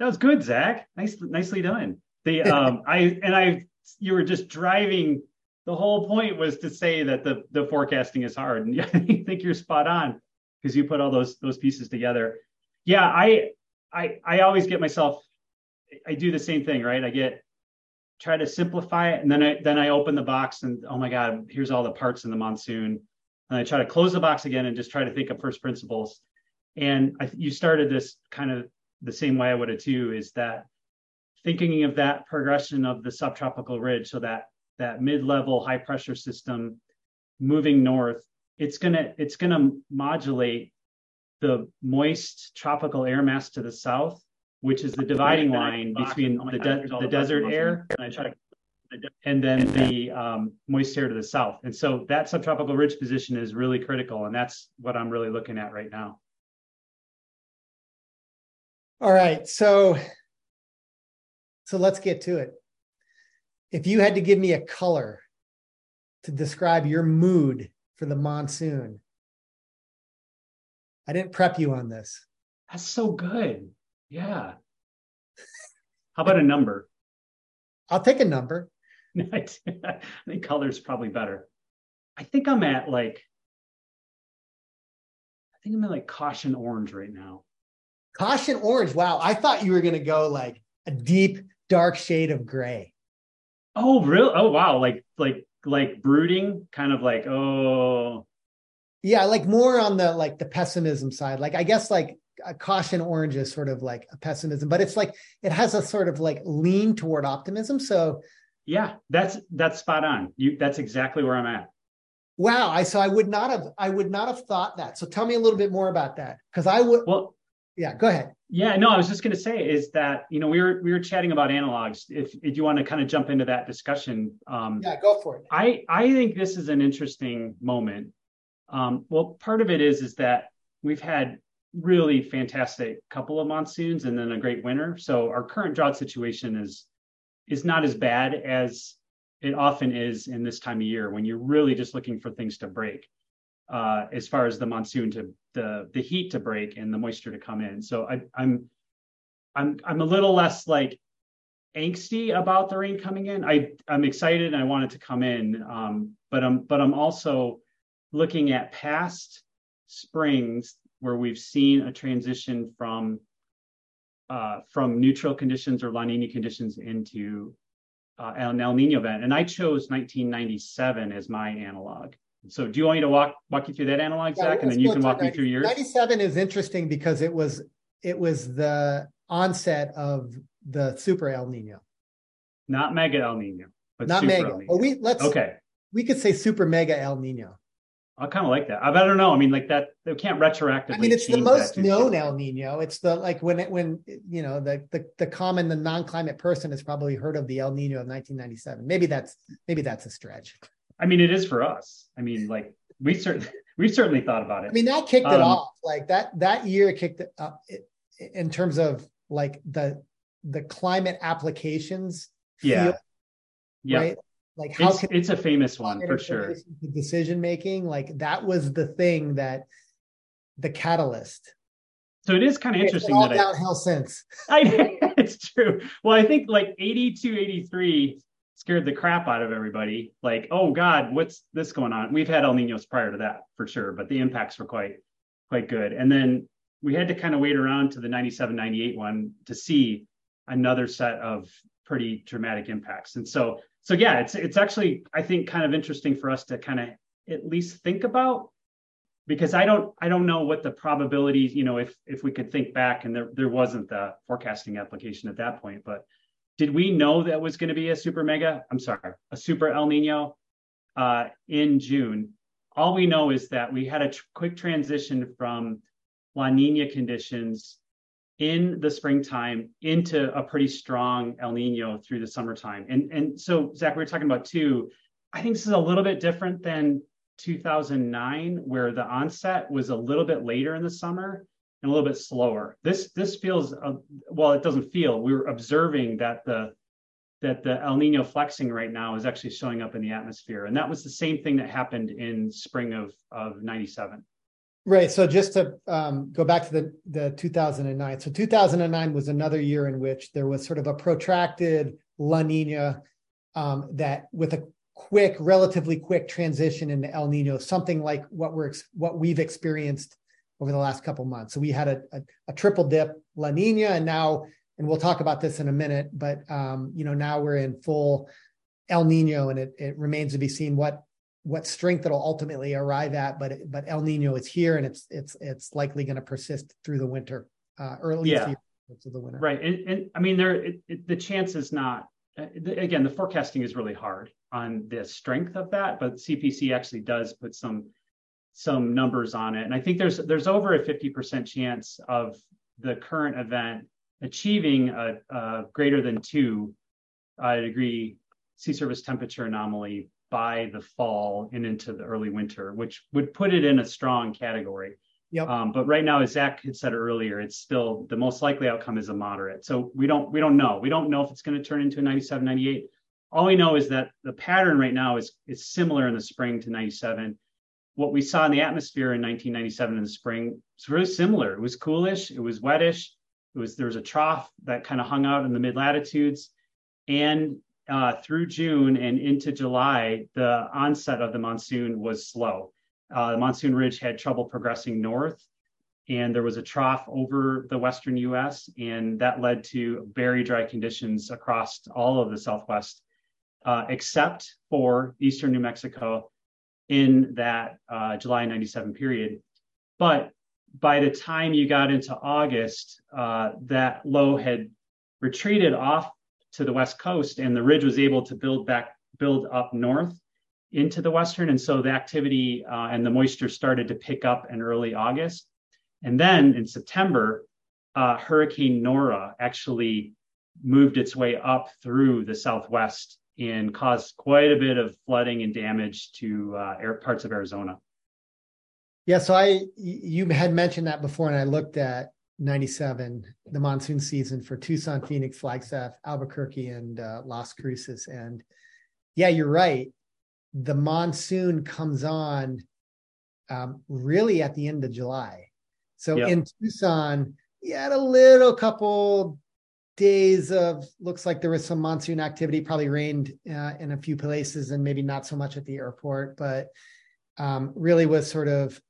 Speaker 3: That was good, Zack. Nice, nicely done. The um, I and I, you were just driving. The whole point was to say that the the forecasting is hard, and I think you're spot on because you put all those those pieces together. Yeah, I I I always get myself. I do the same thing, right? I get try to simplify it, and then I then I open the box, and oh my god, here's all the parts in the monsoon, and I try to close the box again and just try to think of first principles. And I, you started this kind of the same way I would have too, is that thinking of that progression of the subtropical ridge, so that that mid-level high pressure system moving north, it's gonna it's gonna modulate the moist tropical air mass to the south, which is the dividing line between the, de- the desert air and then the um, moist air to the south. And so that subtropical ridge position is really critical, and that's what I'm really looking at right now.
Speaker 2: All right, so so let's get to it. If you had to give me a color to describe your mood for the monsoon, I didn't prep you on this.
Speaker 3: That's so good. Yeah. How about a number?
Speaker 2: I'll take a number.
Speaker 3: I think color's probably better. I think I'm at like, I think I'm at like caution orange right now.
Speaker 2: Caution orange. Wow. I thought you were going to go like a deep, dark shade of gray.
Speaker 3: Oh, real? Oh, wow. Like, like, like brooding, kind of like, oh,
Speaker 2: Yeah, like more on the like the pessimism side. Like I guess like a caution orange is sort of like a pessimism, but it's like it has a sort of like lean toward optimism. So
Speaker 3: yeah, that's that's spot on. You that's exactly where I'm at.
Speaker 2: wow, I so I would not have I would not have thought that. So tell me a little bit more about that. Because I would
Speaker 3: Well,
Speaker 2: yeah, go ahead.
Speaker 3: Yeah, no, I was just going to say is that you know we were we were chatting about analogs. If if you want to kind of jump into that discussion, um,
Speaker 2: Yeah, go for it.
Speaker 3: I I think this is an interesting moment. Um, well, part of it is is that we've had really fantastic couple of monsoons and then a great winter. So our current drought situation is is not as bad as it often is in this time of year when you're really just looking for things to break uh, as far as the monsoon to the the heat to break and the moisture to come in. So I'm I'm I'm a little less like angsty about the rain coming in. I I'm excited and I want it to come in, um, but I'm but I'm also looking at past springs where we've seen a transition from uh, from neutral conditions or La Nina conditions into uh, an El Nino event, and I chose 1997 as my analog. So, do you want me to walk walk you through that analog,
Speaker 2: Yeah,
Speaker 3: Zack, and then you can walk me through yours?
Speaker 2: 97 is interesting because it was it was the onset of the super El Nino.
Speaker 3: Not mega El Nino, but
Speaker 2: Not mega.
Speaker 3: El Nino.
Speaker 2: But we let's
Speaker 3: okay,
Speaker 2: we could say super mega El Nino.
Speaker 3: I kind of like that. I, I don't know. I mean, like that. They can't retroactively.
Speaker 2: I mean, it's the most known El Nino. It's the like when it when you know the the the common the non-climate person has probably heard of the El Nino of 1997. Maybe that's maybe that's a stretch.
Speaker 3: I mean, it is for us. I mean, like we certainly we've certainly thought about it.
Speaker 2: I mean, that kicked it
Speaker 3: Um,
Speaker 2: off. Like that that year kicked it up it, in terms of like the the climate applications.
Speaker 3: yeah,
Speaker 2: field,
Speaker 3: yeah.
Speaker 2: Right. Like how
Speaker 3: It's,
Speaker 2: can
Speaker 3: it's a famous one for sure.
Speaker 2: decision making like that was the thing that the catalyst
Speaker 3: So it is kind of interesting
Speaker 2: all
Speaker 3: that I,
Speaker 2: since.
Speaker 3: I it's true. Well, I think like 82, 83 scared the crap out of everybody. Like, oh God, what's this going on? We've had El Ninos prior to that for sure, but the impacts were quite quite good. And then we had to kind of wait around to the 97, 98 one to see another set of pretty dramatic impacts. And so so yeah, it's it's actually I think kind of interesting for us to kind of at least think about because I don't I don't know what the probabilities, you know, if if we could think back and there there wasn't the forecasting application at that point, but did we know that was going to be a super mega? I'm sorry, a super El Nino uh, in June. All we know is that we had a tr- quick transition from La Nina conditions in the springtime into a pretty strong El Nino through the summertime. And and so Zack, we were talking about too. I think this is a little bit different than 2009, where the onset was a little bit later in the summer and a little bit slower. This this feels uh, well. It doesn't feel. We're observing that the that the El Nino flexing right now is actually showing up in the atmosphere, and that was the same thing that happened in spring of of '97.
Speaker 2: Right. So just to um, go back to the the 2009. So 2009 was another year in which there was sort of a protracted La Nina um, that with a quick, relatively quick transition into El Nino, something like what we're what we've experienced over the last couple months. So we had a, a, a triple dip La Nina, and now, and we'll talk about this in a minute, but um, you know now we're in full El Nino, and it, it remains to be seen what what strength it'll ultimately arrive at. But but El Nino is here, and it's it's it's likely going to persist through the winter, uh, least
Speaker 3: Yeah.
Speaker 2: the of the winter.
Speaker 3: Right, and, and I mean, there it, it, the chance is not. uh, the- Again, the forecasting is really hard on the strength of that, but CPC actually does put some some numbers on it, and I think there's there's over a fifty percent chance of the current event achieving a, a greater than two uh, degree sea surface temperature anomaly by the fall and into the early winter, which would put it in a strong category.
Speaker 2: Yep.
Speaker 3: Um, but right now, as Zack had said earlier, it's still the most likely outcome is a moderate. So we don't we don't know. We don't know if it's going to turn into a 97, 98. All we know is that the pattern right now is is similar in the spring to 97. What we saw in the atmosphere in 1997 in the spring was very similar. It was coolish, it was wettish, it was there was a trough that kind of hung out in the mid latitudes, and uh, through June and into July, the onset of the monsoon was slow. Uh, the monsoon ridge had trouble progressing north, and there was a trough over the western U.S., and that led to very dry conditions across all of the Southwest, uh, except for eastern New Mexico in that uh, July 97 period. But by the time you got into August, uh, that low had retreated off to the west coast, and the ridge was able to build back, build up north into the western, and so the activity uh, and the moisture started to pick up in early August, and then in September, uh, Hurricane Nora actually moved its way up through the southwest and caused quite a bit of flooding and damage to uh, air, parts of Arizona.
Speaker 2: Yeah, so I you had mentioned that before, and I looked at 97, the monsoon season for Tucson, Phoenix, Flagstaff, Albuquerque, and uh, Las Cruces. And yeah, you're right. The monsoon comes on um, really at the end of July. So
Speaker 3: Yep.
Speaker 2: in Tucson, you had a little couple days of looks like there was some monsoon activity, probably rained uh, in a few places and maybe not so much at the airport, but um, really was sort of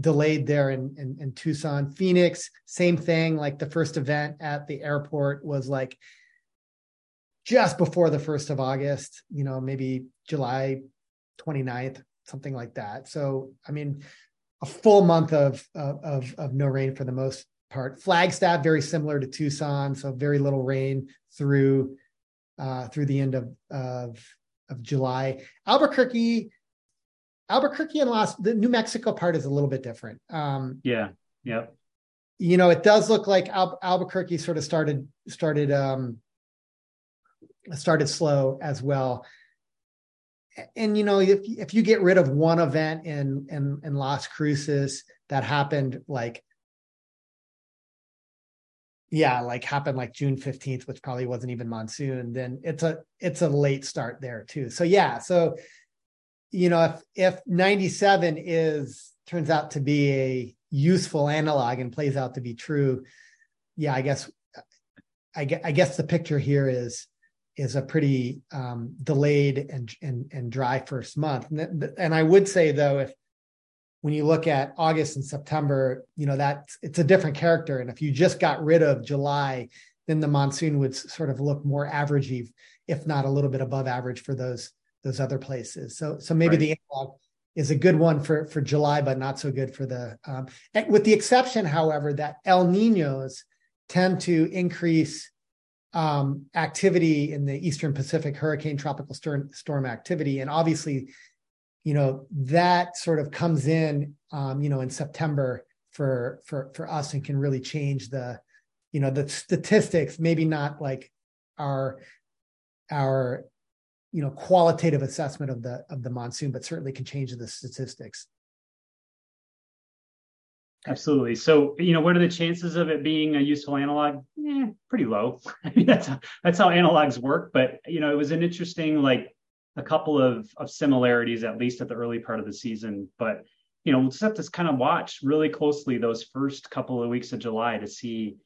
Speaker 2: delayed there in, in, in Tucson. Phoenix, same thing. Like the first event at the airport was like just before the 1st of August, you know, maybe July 29th, something like that. So, I mean, a full month of, of, of, no rain for the most part. Flagstaff, very similar to Tucson. So very little rain through, uh, through the end of, of, of July. Albuquerque, Albuquerque and Las, the New Mexico part is a little bit different. Um,
Speaker 3: Yeah, yeah,
Speaker 2: you know, it does look like Al- Albuquerque sort of started started um, started slow as well. And you know, if if you get rid of one event in in in Las Cruces that happened like yeah, like happened like June 15th, which probably wasn't even monsoon, then it's a it's a late start there too. So yeah, so you know, if if 97 is turns out to be a useful analog and plays out to be true, yeah, I guess I, I guess the picture here is is a pretty um, delayed and and and dry first month. And, th- and I would say though, if when you look at August and September, you know that it's a different character. And if you just got rid of July, then the monsoon would sort of look more averagey, if not a little bit above average for those those other places. So so maybe
Speaker 3: Right.
Speaker 2: the analog is a good one for for July, but not so good for the um, and with the exception, however, that El Ninos tend to increase um, activity in the Eastern Pacific hurricane tropical storm, storm activity. And obviously, you know, that sort of comes in, um, you know, in September for, for, for us and can really change the, you know, the statistics, maybe not like our, our, you know, qualitative assessment of the, of the monsoon, but certainly can change the statistics.
Speaker 3: Absolutely. So, you know, what are the chances of it being a useful analog? Eh, pretty low. I mean, that's that's how analogs work. But you know, it was an interesting, like, a couple of of similarities, at least at the early part of the season. But you know, we'll just have to kind of watch really closely those first couple of weeks of July to see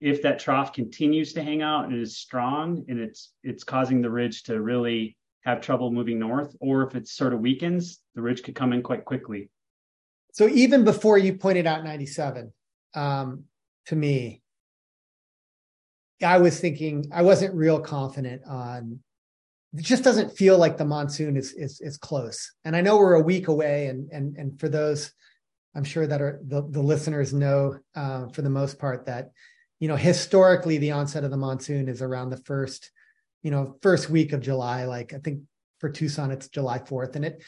Speaker 3: if that trough continues to hang out and is strong and it's it's causing the ridge to really have trouble moving north, or if it sort of weakens, the ridge could come in quite quickly.
Speaker 2: So even before you pointed out 97, um, to me, I was thinking I wasn't real confident on. It just doesn't feel like the monsoon is is is close, and I know we're a week away. And and and for those, I'm sure that are the the listeners know uh, for the most part that you know historically the onset of the monsoon is around the first, you know, first week of July. Like I think for Tucson it's July 4th, and it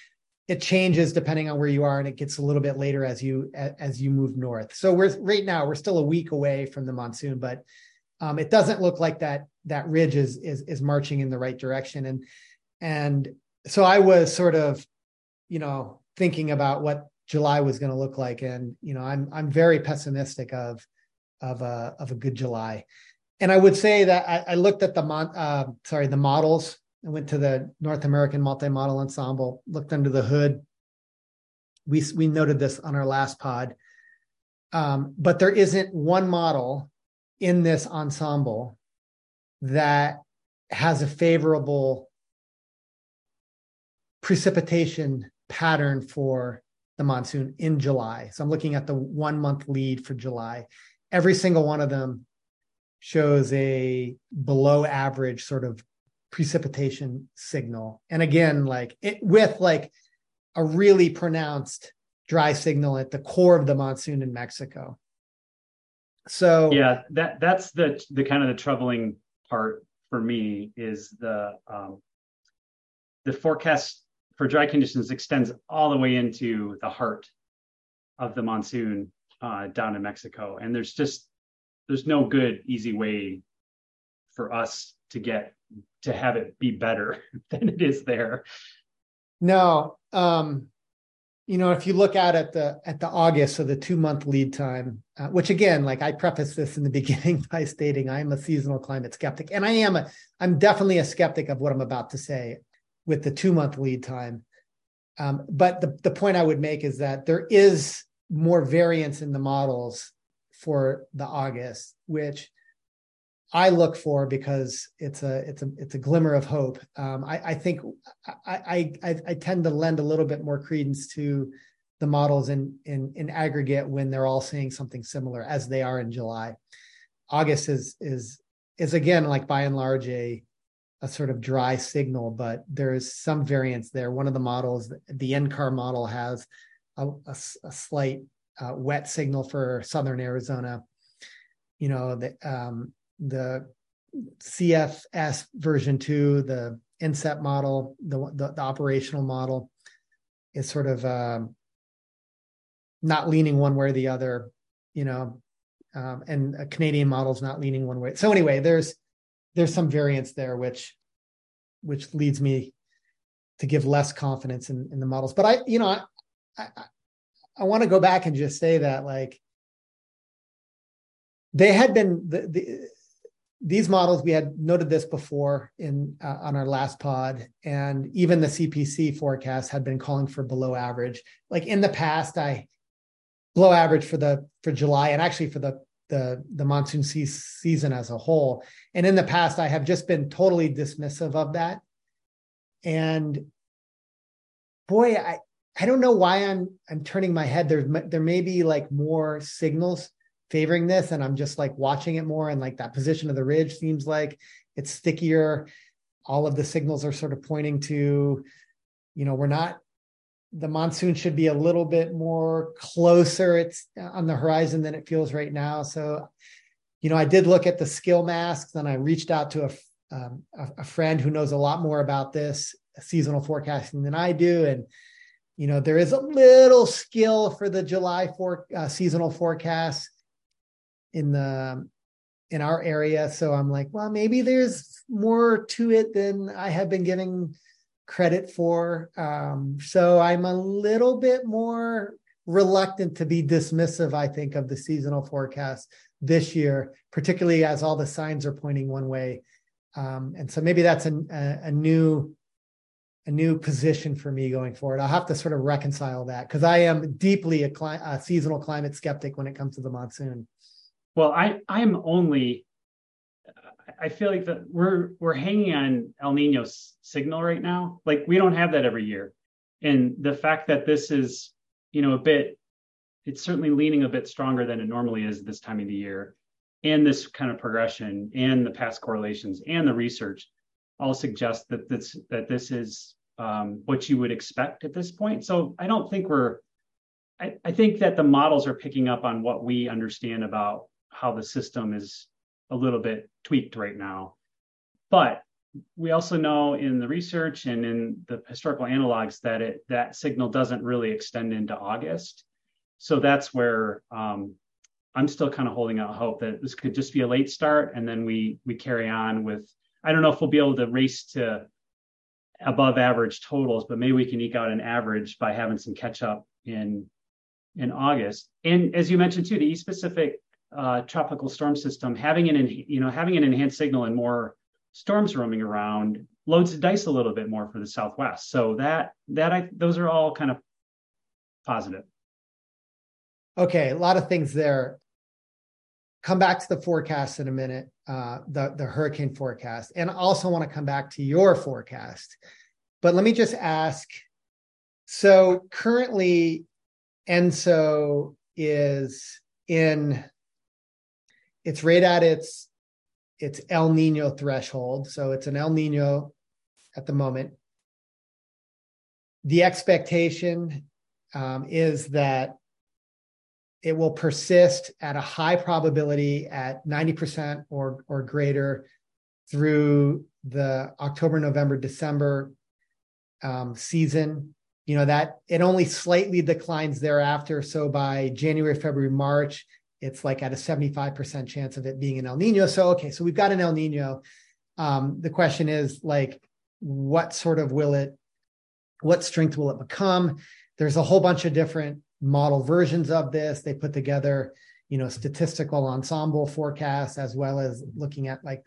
Speaker 2: it changes depending on where you are and it gets a little bit later as you as you move north so we're right now we're still a week away from the monsoon but um, it doesn't look like that that ridge is is is marching in the right direction and and so i was sort of you know thinking about what july was going to look like and you know i'm i'm very pessimistic of of a of a good july and i would say that i, I looked at the mon uh, sorry the models I went to the North American Multi-Model Ensemble, looked under the hood. We we noted this on our last pod, um, but there isn't one model in this ensemble that has a favorable precipitation pattern for the monsoon in July. So I'm looking at the one month lead for July. Every single one of them shows a below average sort of precipitation signal. And again, like it with like a really pronounced dry signal at the core of the monsoon in Mexico. So
Speaker 3: yeah, that that's the the kind of the troubling part for me is the um, the forecast for dry conditions extends all the way into the heart of the monsoon uh, down in Mexico, and there's just there's no good easy way for us to get to have it be better than it is there.
Speaker 2: No, um, you know, if you look out at the at the August, so the two month lead time, uh, which again, like I preface this in the beginning by stating I'm a seasonal climate skeptic, and I am a I'm definitely a skeptic of what I'm about to say with the two month lead time. Um, but the the point I would make is that there is more variance in the models for the August, which I look for because it's a it's a it's a glimmer of hope. Um, I, I think I, I I tend to lend a little bit more credence to the models in in in aggregate when they're all saying something similar as they are in July. August is is is again like by and large a a sort of dry signal, but there is some variance there. One of the models, the NCAR model, has a, a, a slight uh, wet signal for southern Arizona. You know the um, the CFS version two, the NCEP model, the, the, the operational model is sort of um, not leaning one way or the other, you know, um, and a Canadian model is not leaning one way. So anyway, there's there's some variance there, which which leads me to give less confidence in, in the models. But I, you know, I, I want to go back and just say that like they had been the, the these models we had noted this before in uh, on our last pod and even the cpc forecast had been calling for below average like in the past i below average for the for July and actually for the the the monsoon se- season as a whole. And in the past, I have just been totally dismissive of that. And boy, I I don't know why I'm I'm turning my head. There's there may be like more signals favoring this, and I'm just like watching it more. And like that position of the ridge seems like it's stickier. All of the signals are sort of pointing to, you know, we're not the monsoon should be a little bit more closer it's on the horizon than it feels right now so you know i did look at the skill masks and i reached out to a, um, a, a friend who knows a lot more about this seasonal forecasting than i do and you know there is a little skill for the july for uh, seasonal forecast in the in our area so i'm like well maybe there's more to it than i have been giving credit for. Um, so I'm a little bit more reluctant to be dismissive, I think, of the seasonal forecast this year, particularly as all the signs are pointing one way. Um, and so maybe that's a, a, a, new a new position for me going forward. I'll have to sort of reconcile that because I am deeply a, cli- a seasonal climate skeptic when it comes to the monsoon.
Speaker 3: Well, I I'm only I feel like that we're we're hanging on El Nino's signal right now. Like we don't have that every year, and the fact that this is, you know, a bit, it's certainly leaning a bit stronger than it normally is this time of the year, and this kind of progression, and the past correlations, and the research, all suggest that this that this is um, what you would expect at this point. So I don't think we're. I, I think that the models are picking up on what we understand about how the system is a little bit tweaked right now. But we also know in the research and in the historical analogs that it that signal doesn't really extend into August. So that's where um, I'm still kind of holding out hope that this could just be a late start, and then we we carry on with. I don't know if we'll be able to race to above average totals, but maybe we can eke out an average by having some catch up in in August. And as you mentioned too, the East Pacific uh, tropical storm system, having an you know having an enhanced signal and more storms roaming around loads the dice a little bit more for the Southwest. So that that I those are all kind of positive.
Speaker 2: Okay, a lot of things there. Come back to the forecast in a minute, uh, the the hurricane forecast, and I also want to come back to your forecast. But let me just ask. So currently, ENSO is in it's right at its its El Nino threshold. So it's an El Nino at the moment. The expectation um, is that it will persist at a high probability at 90% or, or greater through the October, November, December um, season. You know, that it only slightly declines thereafter. So by January, February, March, it's like at a 75% chance of it being an El Nino. So, okay, so we've got an El Nino. Um, the question is like, what sort of will it, what strength will it become? There's a whole bunch of different model versions of this. They put together, you know, statistical ensemble forecasts as well as looking at like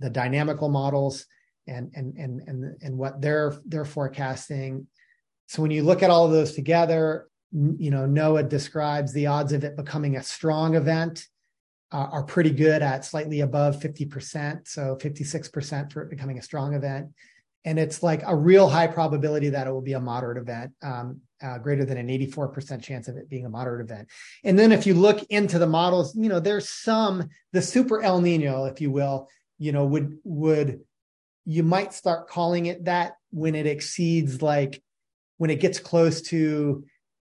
Speaker 2: the dynamical models and and and and and what they're they're forecasting. So when you look at all of those together, you know, NOAA describes the odds of it becoming a strong event uh, are pretty good at slightly above 50%. So 56% for it becoming a strong event. And it's like a real high probability that it will be a moderate event, um, uh, greater than an 84% chance of it being a moderate event. And then if you look into the models, you know, there's some, the super El Nino, if you will, you know, would, would, you might start calling it that when it exceeds like, when it gets close to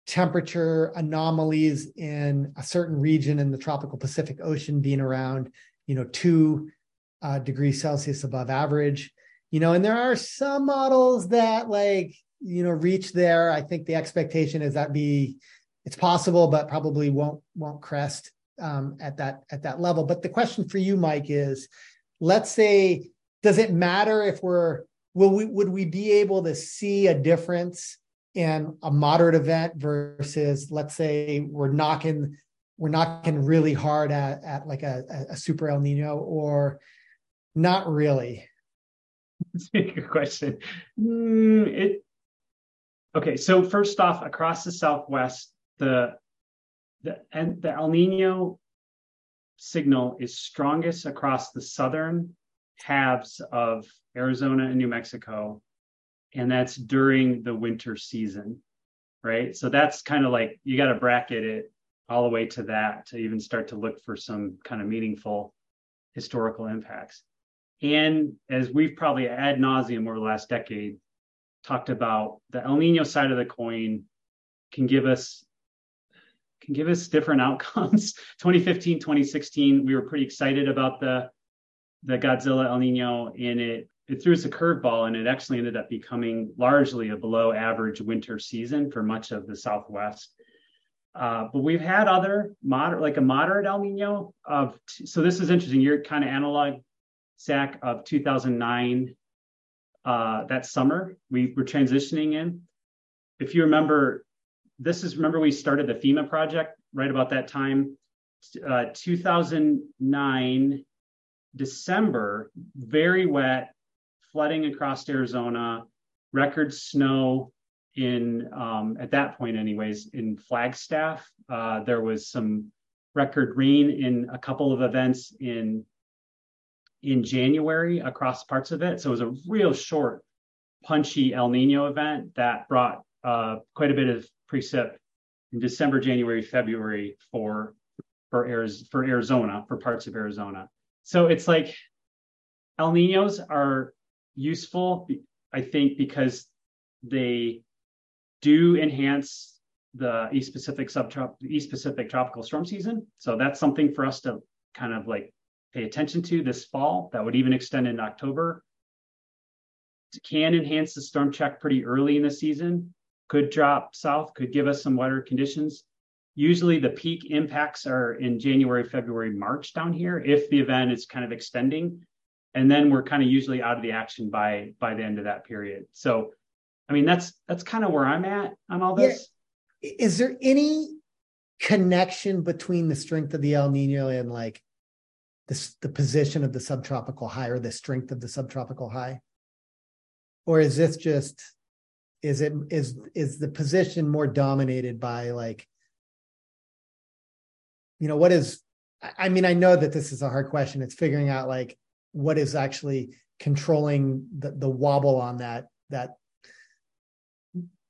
Speaker 2: temperature anomalies in a certain region in the tropical Pacific Ocean being around, you know, two uh, degrees Celsius above average. You know, and there are some models that like, you know, reach there. I think the expectation is that be it's possible, but probably won't won't crest um, at that at that level. But the question for you, Mike, is let's say, does it matter if we're will we would we be able to see a difference in a moderate event versus let's say we're knocking we're knocking really hard at at like a, a super El Nino or not really?
Speaker 3: That's a good question. Mm, it okay. So first off, across the Southwest, the the and the El Nino signal is strongest across the southern halves of Arizona and New Mexico, and that's during the winter season, right? So that's kind of like you got to bracket it all the way to that to even start to look for some kind of meaningful historical impacts. And as we've probably ad nauseum over the last decade talked about, the El Nino side of the coin can give us can give us different outcomes. 2015, 2016, we were pretty excited about the the Godzilla El Nino, and it it threw us a curveball, and it actually ended up becoming largely a below average winter season for much of the Southwest. Uh, but we've had other moderate, like a moderate El Nino of. So this is interesting. You're kind of analog, Zack, of 2009. Uh, that summer we were transitioning in. If you remember, this is remember we started the FEMA project right about that time. Uh, 2009 December, very wet, flooding across Arizona, record snow in um, at that point, anyways, in Flagstaff. Uh, there was some record rain in a couple of events in in January across parts of it. So it was a real short, punchy El Nino event that brought uh, quite a bit of precip in December, January, February for for, for Arizona, for parts of Arizona. So it's like El Ninos are useful, I think, because they do enhance the East Pacific subtrop East Pacific tropical storm season. So that's something for us to kind of like pay attention to this fall. That would even extend in October. It can enhance the storm check pretty early in the season. Could drop south, could give us some wetter conditions. Usually the peak impacts are in January, February, March down here if the event is kind of extending. And then we're kind of usually out of the action by by the end of that period. So I mean that's that's kind of where I'm at on all this.
Speaker 2: Yeah. Is there any connection between the strength of the El Nino and like the, the position of the subtropical high or the strength of the subtropical high? Or is this just is it is is the position more dominated by like you know what is i mean i know that this is a hard question it's figuring out like what is actually controlling the, the wobble on that that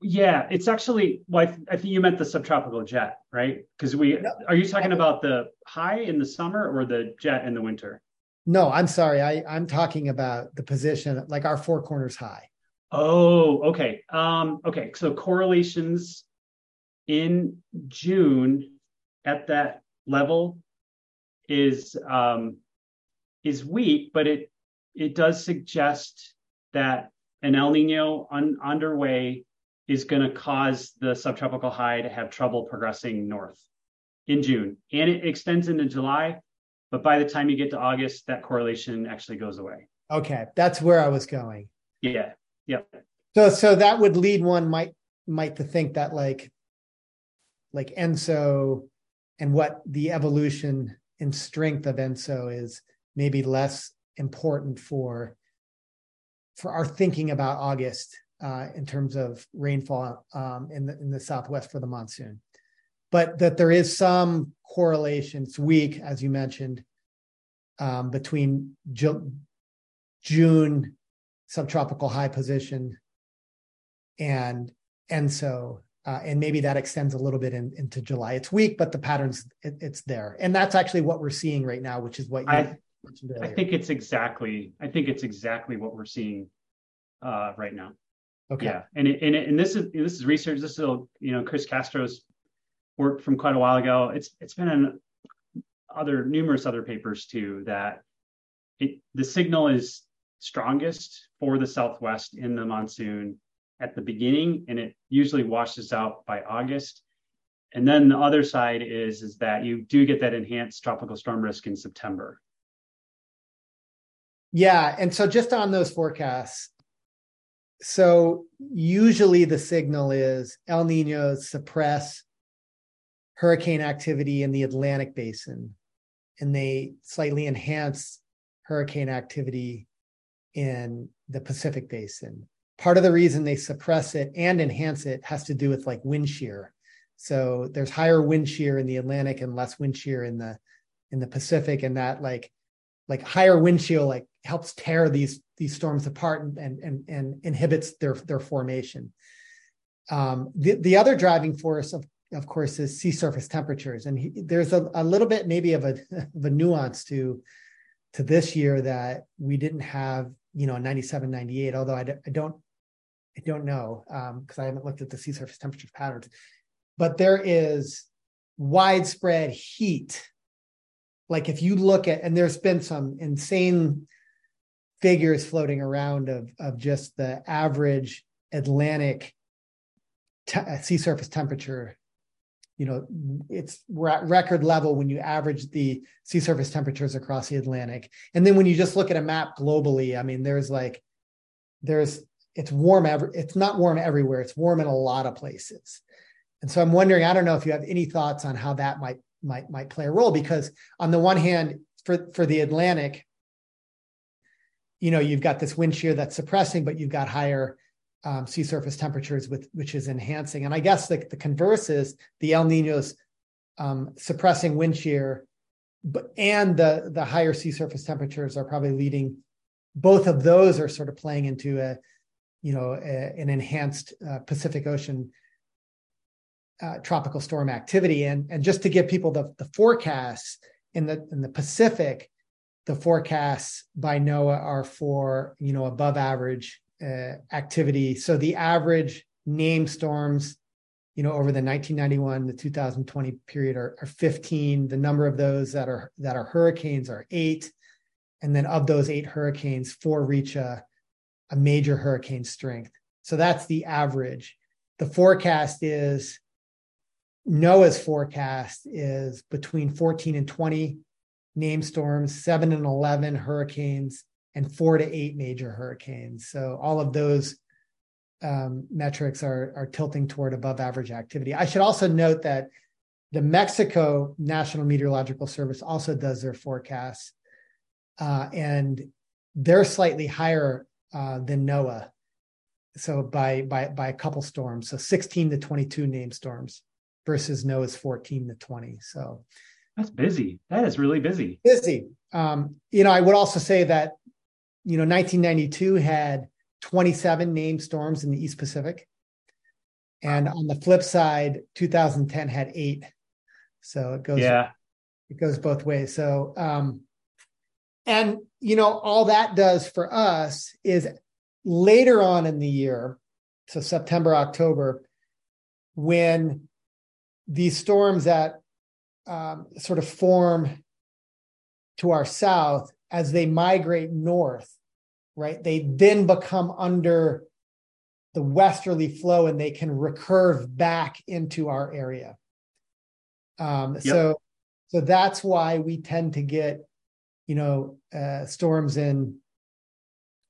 Speaker 3: yeah it's actually well I, th- I think you meant the subtropical jet right? Because we no, are you talking about the high in the summer or the jet in the winter?
Speaker 2: No i'm sorry i i'm talking about the position like our four corners high.
Speaker 3: Oh okay um okay so correlations in june at that level is um, is weak, but it it does suggest that an El Nino un- underway is going to cause the subtropical high to have trouble progressing north in June, and it extends into July. But by the time you get to August, that correlation actually goes away.
Speaker 2: Okay, that's where I was going.
Speaker 3: Yeah. Yep.
Speaker 2: So so that would lead one might might to think that like like ENSO and what the evolution and strength of ENSO is maybe less important for for our thinking about August uh, in terms of rainfall um, in the in the southwest for the monsoon, but that there is some correlation. It's weak, as you mentioned, um, between Ju- June subtropical high position and ENSO uh, and maybe that extends a little bit in, into July. It's weak, but the patterns it, it's there, and that's actually what we're seeing right now, which is what you
Speaker 3: I. I think it's exactly. I think it's exactly what we're seeing uh, right now.
Speaker 2: Okay.
Speaker 3: Yeah, and it, and it, and this is this is research. This is you know Chris Castro's work from quite a while ago. It's it's been in other numerous other papers too that it the signal is strongest for the Southwest in the monsoon at the beginning and it usually washes out by August. And then the other side is, is that you do get that enhanced tropical storm risk in September.
Speaker 2: Yeah. And so just on those forecasts, so usually the signal is El Nino suppress hurricane activity in the Atlantic basin and they slightly enhance hurricane activity in the Pacific basin part of the reason they suppress it and enhance it has to do with like wind shear. So there's higher wind shear in the Atlantic and less wind shear in the in the Pacific, and that like like higher wind shear like helps tear these these storms apart and and and, inhibits their their formation. Um, the the other driving force of of course is sea surface temperatures, and he, there's a, a little bit maybe of a of a nuance to to this year that we didn't have you know 97 98 although I, d- I don't i don't know because um, i haven't looked at the sea surface temperature patterns but there is widespread heat like if you look at and there's been some insane figures floating around of of just the average atlantic te- uh, sea surface temperature. You know it's we're at record level when you average the sea surface temperatures across the atlantic. And then when you just look at a map globally i mean there's like there's it's warm every it's not warm everywhere it's warm in a lot of places. And so i'm wondering i don't know if you have any thoughts on how that might might might play a role because on the one hand for for the atlantic you know you've got this wind shear that's suppressing but you've got higher um, sea surface temperatures, with which is enhancing. And I guess the, the converse is the El Nino's um, suppressing wind shear, but and the the higher sea surface temperatures are probably leading. Both of those are sort of playing into a, you know, a, an enhanced uh, Pacific Ocean uh, tropical storm activity. And and just to give people the the forecasts in the in the Pacific, the forecasts by NOAA are for you know above average uh, activity. So the average named storms, you know, over the 1991 to 2020 period are, are 15. The number of those that are that are hurricanes are eight, and then of those eight hurricanes, four reach a, a major hurricane strength. So that's the average. The forecast is NOAA's forecast is between 14 and 20 name storms, seven and 11 hurricanes, and four to eight major hurricanes. So all of those um, metrics are are tilting toward above average activity. I should also note that the Mexico National Meteorological Service also does their forecasts, uh, and they're slightly higher uh, than NOAA. So by by by a couple storms, so 16 to 22 named storms versus NOAA's 14 to 20. So
Speaker 3: that's busy. That is really busy.
Speaker 2: Busy. Um, you know, I would also say that you know 1992 had 27 named storms in the East Pacific. And on the flip side, 2010 had eight. So it goes
Speaker 3: yeah.
Speaker 2: it goes both ways. So um and you know all that does for us is later on in the year, so September, October, when these storms that um, sort of form to our south as they migrate north, right? They then become under the westerly flow and they can recurve back into our area. Um, yep. So, so that's why we tend to get, you know, uh, storms in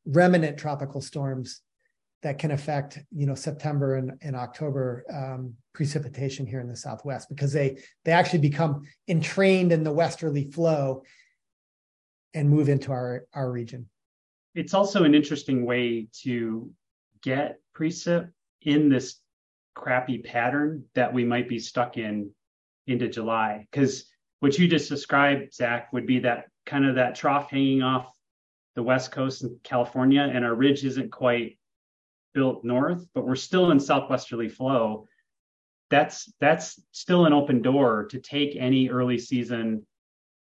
Speaker 2: remnant tropical storms that can affect, you know, September and, and October um, precipitation here in the Southwest because they they actually become entrained in the westerly flow and move into our our region.
Speaker 3: It's also an interesting way to get precip in this crappy pattern that we might be stuck in into July. Because what you just described, Zack, would be that kind of that trough hanging off the west coast of California, and our ridge isn't quite built north, but we're still in southwesterly flow. That's that's still an open door to take any early season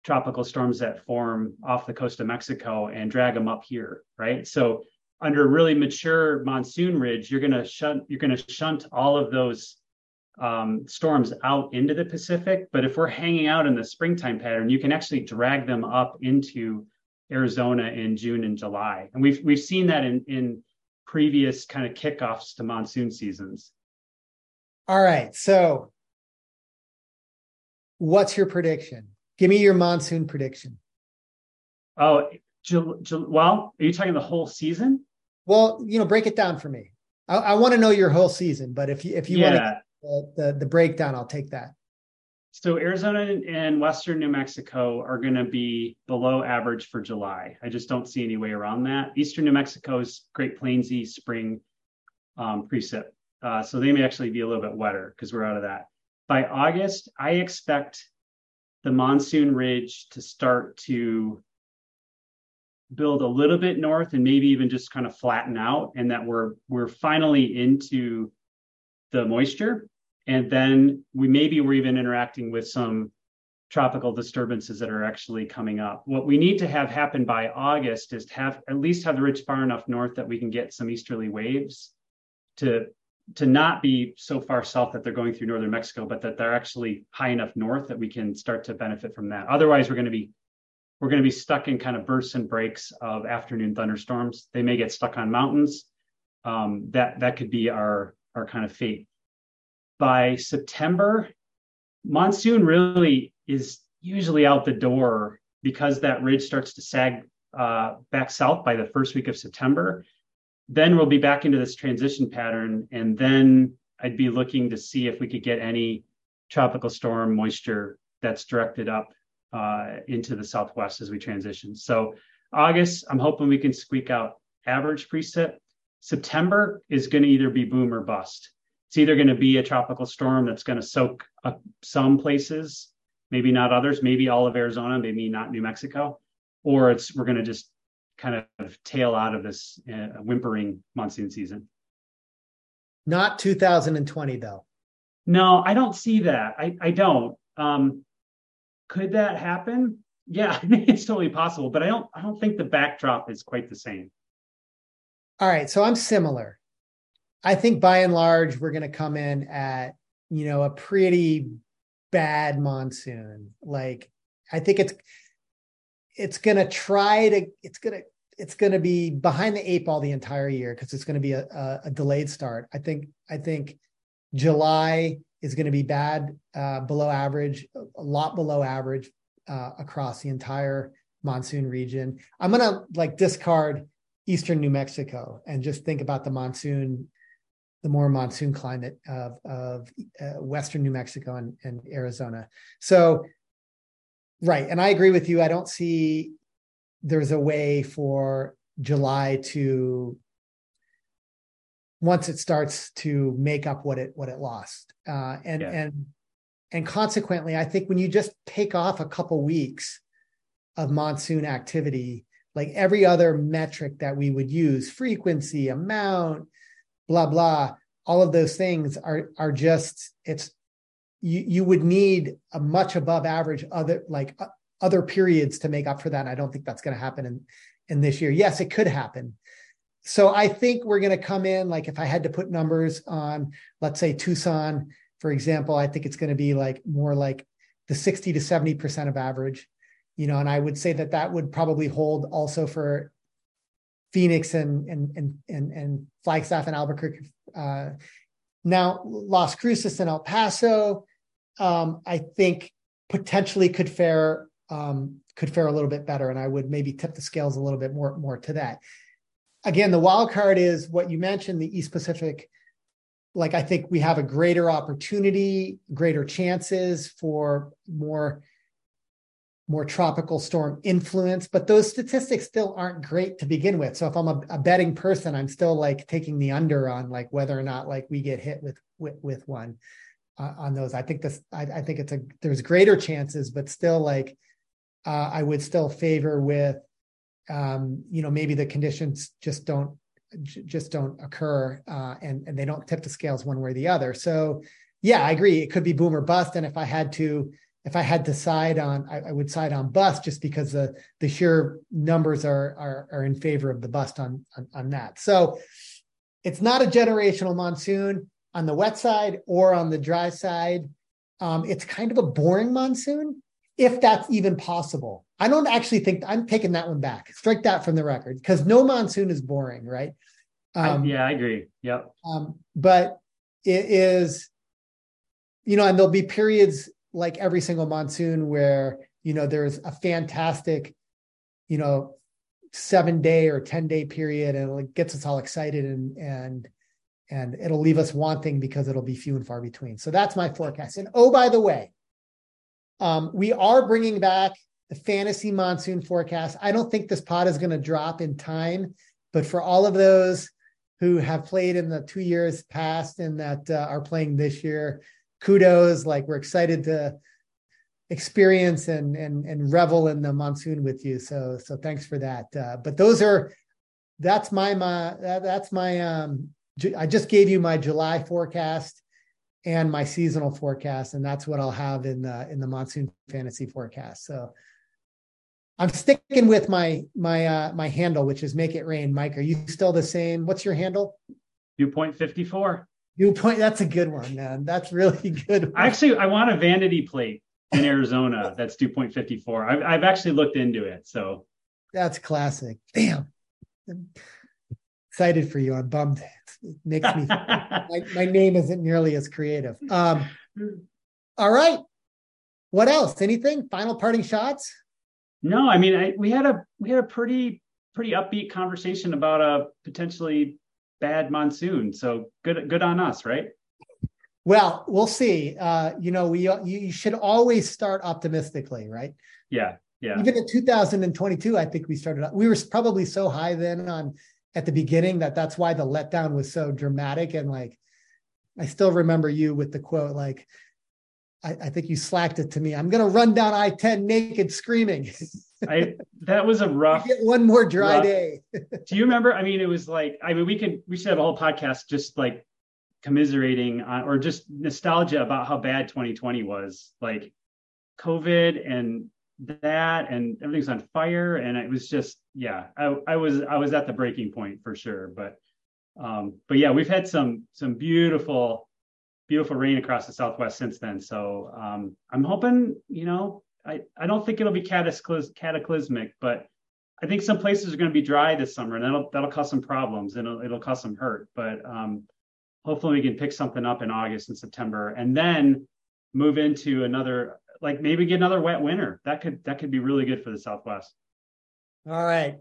Speaker 3: tropical storms that form off the coast of Mexico and drag them up here, right? So under a really mature monsoon ridge, you're to shunt you're to shunt all of those um, storms out into the Pacific. But if we're hanging out in the springtime pattern, you can actually drag them up into Arizona in June and July, and we've we've seen that in in previous kind of kickoffs to monsoon seasons.
Speaker 2: All right, so what's your prediction? Give me your monsoon prediction.
Speaker 3: Oh, well, are you talking the whole season?
Speaker 2: Well, you know, break it down for me. I, I want to know your whole season, but if you if you yeah. want the, the the breakdown, I'll take that.
Speaker 3: So Arizona and Western New Mexico are going to be below average for July. I just don't see any way around that. Eastern New Mexico's Great Plainsy spring um, precip, uh, so they may actually be a little bit wetter because we're out of that. by August, I expect the monsoon ridge to start to build a little bit north and maybe even just kind of flatten out and that we're we're finally into the moisture and then we maybe we're even interacting with some tropical disturbances that are actually coming up. What we need to have happen by August is to have at least have the ridge far enough north that we can get some easterly waves to to not be so far south that they're going through northern Mexico, but that they're actually high enough north that we can start to benefit from that. Otherwise, we're going to be we're going to be stuck in kind of bursts and breaks of afternoon thunderstorms. They may get stuck on mountains. Um, that that could be our our kind of fate. By September, monsoon really is usually out the door because that ridge starts to sag uh, back south by the first week of September. Then we'll be back into this transition pattern, and then I'd be looking to see if we could get any tropical storm moisture that's directed up uh, into the southwest as we transition. So August, I'm hoping we can squeak out average precip. September is going to either be boom or bust. It's either going to be a tropical storm that's going to soak up some places, maybe not others, maybe all of Arizona, maybe not New Mexico, or it's we're going to just kind of tail out of this uh, whimpering monsoon season.
Speaker 2: Not 2020 though.
Speaker 3: No, I don't see that. I, I don't. Um, could that happen? Yeah, I think it's totally possible, but I don't I don't think the backdrop is quite the same.
Speaker 2: All right, so I'm similar. I think by and large we're going to come in at, you know, a pretty bad monsoon. Like I think it's it's going to try to it's going to it's going to be behind the eight ball the entire year because it's going to be a, a, a, delayed start. I think I think July is going to be bad, uh, below average, a lot below average uh, across the entire monsoon region. I'm going to like discard eastern New Mexico and just think about the monsoon, the more monsoon climate of of uh, western New Mexico and, and Arizona. So, right, and I agree with you. I don't see there's a way for July to once it starts to make up what it what it lost uh, and yeah. and and consequently i think when you just take off a couple weeks of monsoon activity like every other metric that we would use frequency amount blah blah. All of those things are are just it's you you would need a much above average other like uh, other periods to make up for that. I don't think that's going to happen in in this year. Yes it could happen. So I think we're going to come in like if I had to put numbers on, let's say Tucson, for example, I think it's going to be like more like the 60 to 70% of average, you know, and I would say that that would probably hold also for Phoenix and and and and, and Flagstaff and Albuquerque. Uh, now Las Cruces and El Paso, um, I think potentially could fare um, could fare a little bit better, and I would maybe tip the scales a little bit more more to that again, the wild card is what you mentioned, the East Pacific. Like, I think we have a greater opportunity, greater chances for more more tropical storm influence, but those statistics still aren't great to begin with. So if I'm a, a, betting person, I'm still like taking the under on like whether or not like we get hit with with, with one uh, on those. I think this, I, I, think it's a there's greater chances, but still like uh, I would still favor with um, you know maybe the conditions just don't just don't occur uh, and and they don't tip the scales one way or the other so yeah i agree it could be boom or bust and if i had to if i had to side on i, I would side on bust just because the the sheer numbers are are, are in favor of the bust on, on on that so it's not a generational monsoon on the wet side or on the dry side um, it's kind of a boring monsoon if that's even possible. I don't actually think I'm taking that one back. Strike that from the record because no monsoon is boring, right?
Speaker 3: Um, I, yeah, I agree. Yep.
Speaker 2: Um, but it is, you know, and there'll be periods like every single monsoon where you know there's a fantastic, you know, seven day or ten day period, and it gets us all excited and and and it'll leave us wanting because it'll be few and far between. So that's my forecast. And oh, by the way, um, we are bringing back the fantasy monsoon forecast. I don't think this pot is going to drop in time, but for all of those who have played in the two years past and that uh, are playing this year, kudos. Like we're excited to experience and and and revel in the monsoon with you. So so thanks for that. Uh, but those are that's my my that, that's my um I just gave you my July forecast and my seasonal forecast, and that's what I'll have in the in the monsoon fantasy forecast. So I'm sticking with my my uh my handle, which is make it rain. Mike, are you still the same? What's your handle?
Speaker 3: Dew point 54.
Speaker 2: Dew point. That's a good one, man. That's really good. One.
Speaker 3: Actually, I want a vanity plate in Arizona that's dew point 54. I've, I've actually looked into it. So
Speaker 2: that's classic. Damn. I'm excited for you. I'm bummed. It makes me my, my name isn't nearly as creative. Um, all right. What else? Anything? Final parting shots?
Speaker 3: No, I mean, I, we had a we had a pretty pretty upbeat conversation about a potentially bad monsoon. So good good on us, right?
Speaker 2: Well, we'll see. Uh, you know, we you should always start optimistically, right?
Speaker 3: Yeah, yeah.
Speaker 2: Even in 2022, I think we started. We were probably so high then on at the beginning that that's why the letdown was so dramatic and like. I still remember you with the quote like, I, I think you slacked it to me. I'm going to run down I 10 naked screaming.
Speaker 3: I that was a rough.
Speaker 2: Get one more dry
Speaker 3: rough.
Speaker 2: day.
Speaker 3: Do you remember? I mean, it was like I mean, we could we should have a whole podcast just like commiserating on, or just nostalgia about how bad 2020 was. Like COVID and that, and everything's on fire, and it was just yeah. I I was I was at the breaking point for sure, but um, but yeah, we've had some some beautiful beautiful rain across the southwest since then. So um, I'm hoping you know I, I don't think it'll be cataclys- cataclysmic, but I think some places are going to be dry this summer, and that'll that'll cause some problems and it'll, it'll cause some hurt. But um, hopefully, we can pick something up in August and September, and then move into another like maybe get another wet winter. That could that could be really good for the Southwest.
Speaker 2: All right.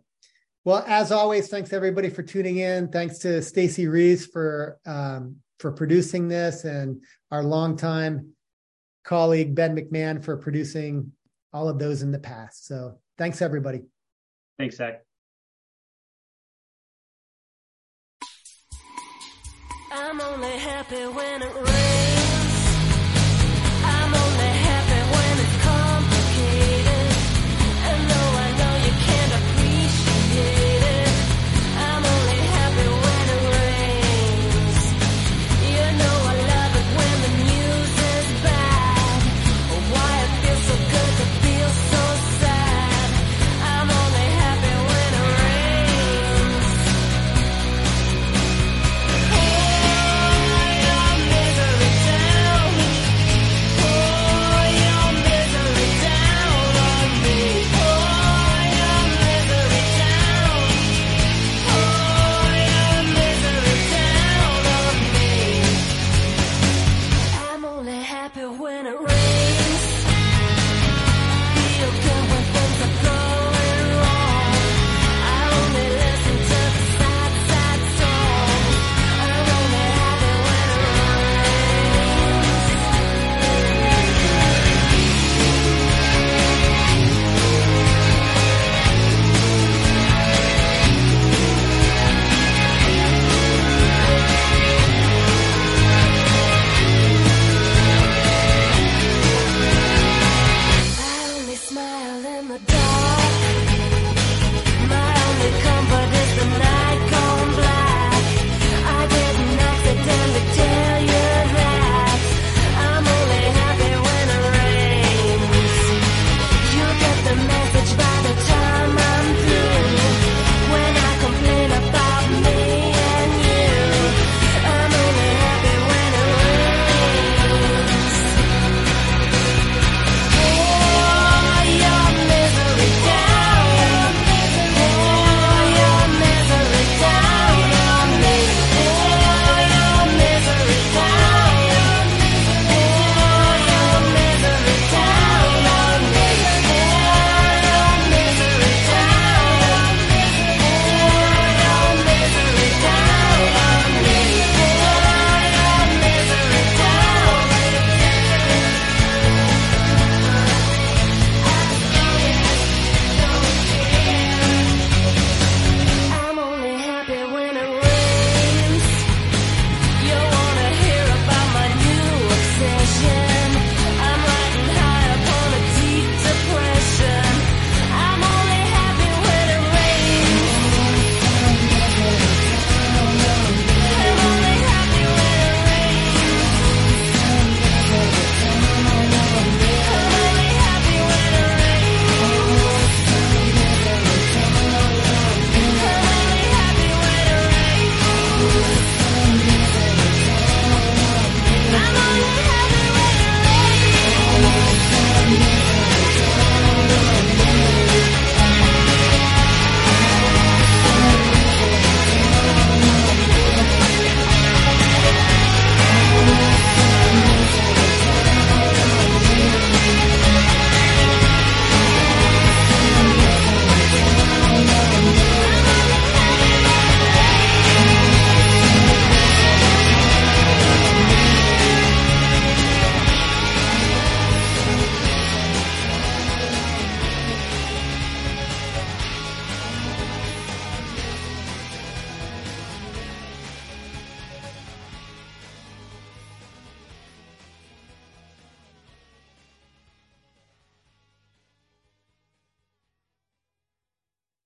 Speaker 2: Well, as always, thanks everybody for tuning in. Thanks to Stacy Reese for um, for producing this, and our longtime colleague Ben McMahon for producing all of those in the past. So thanks everybody.
Speaker 3: Thanks, Zack.
Speaker 1: I'm only happy when it rains.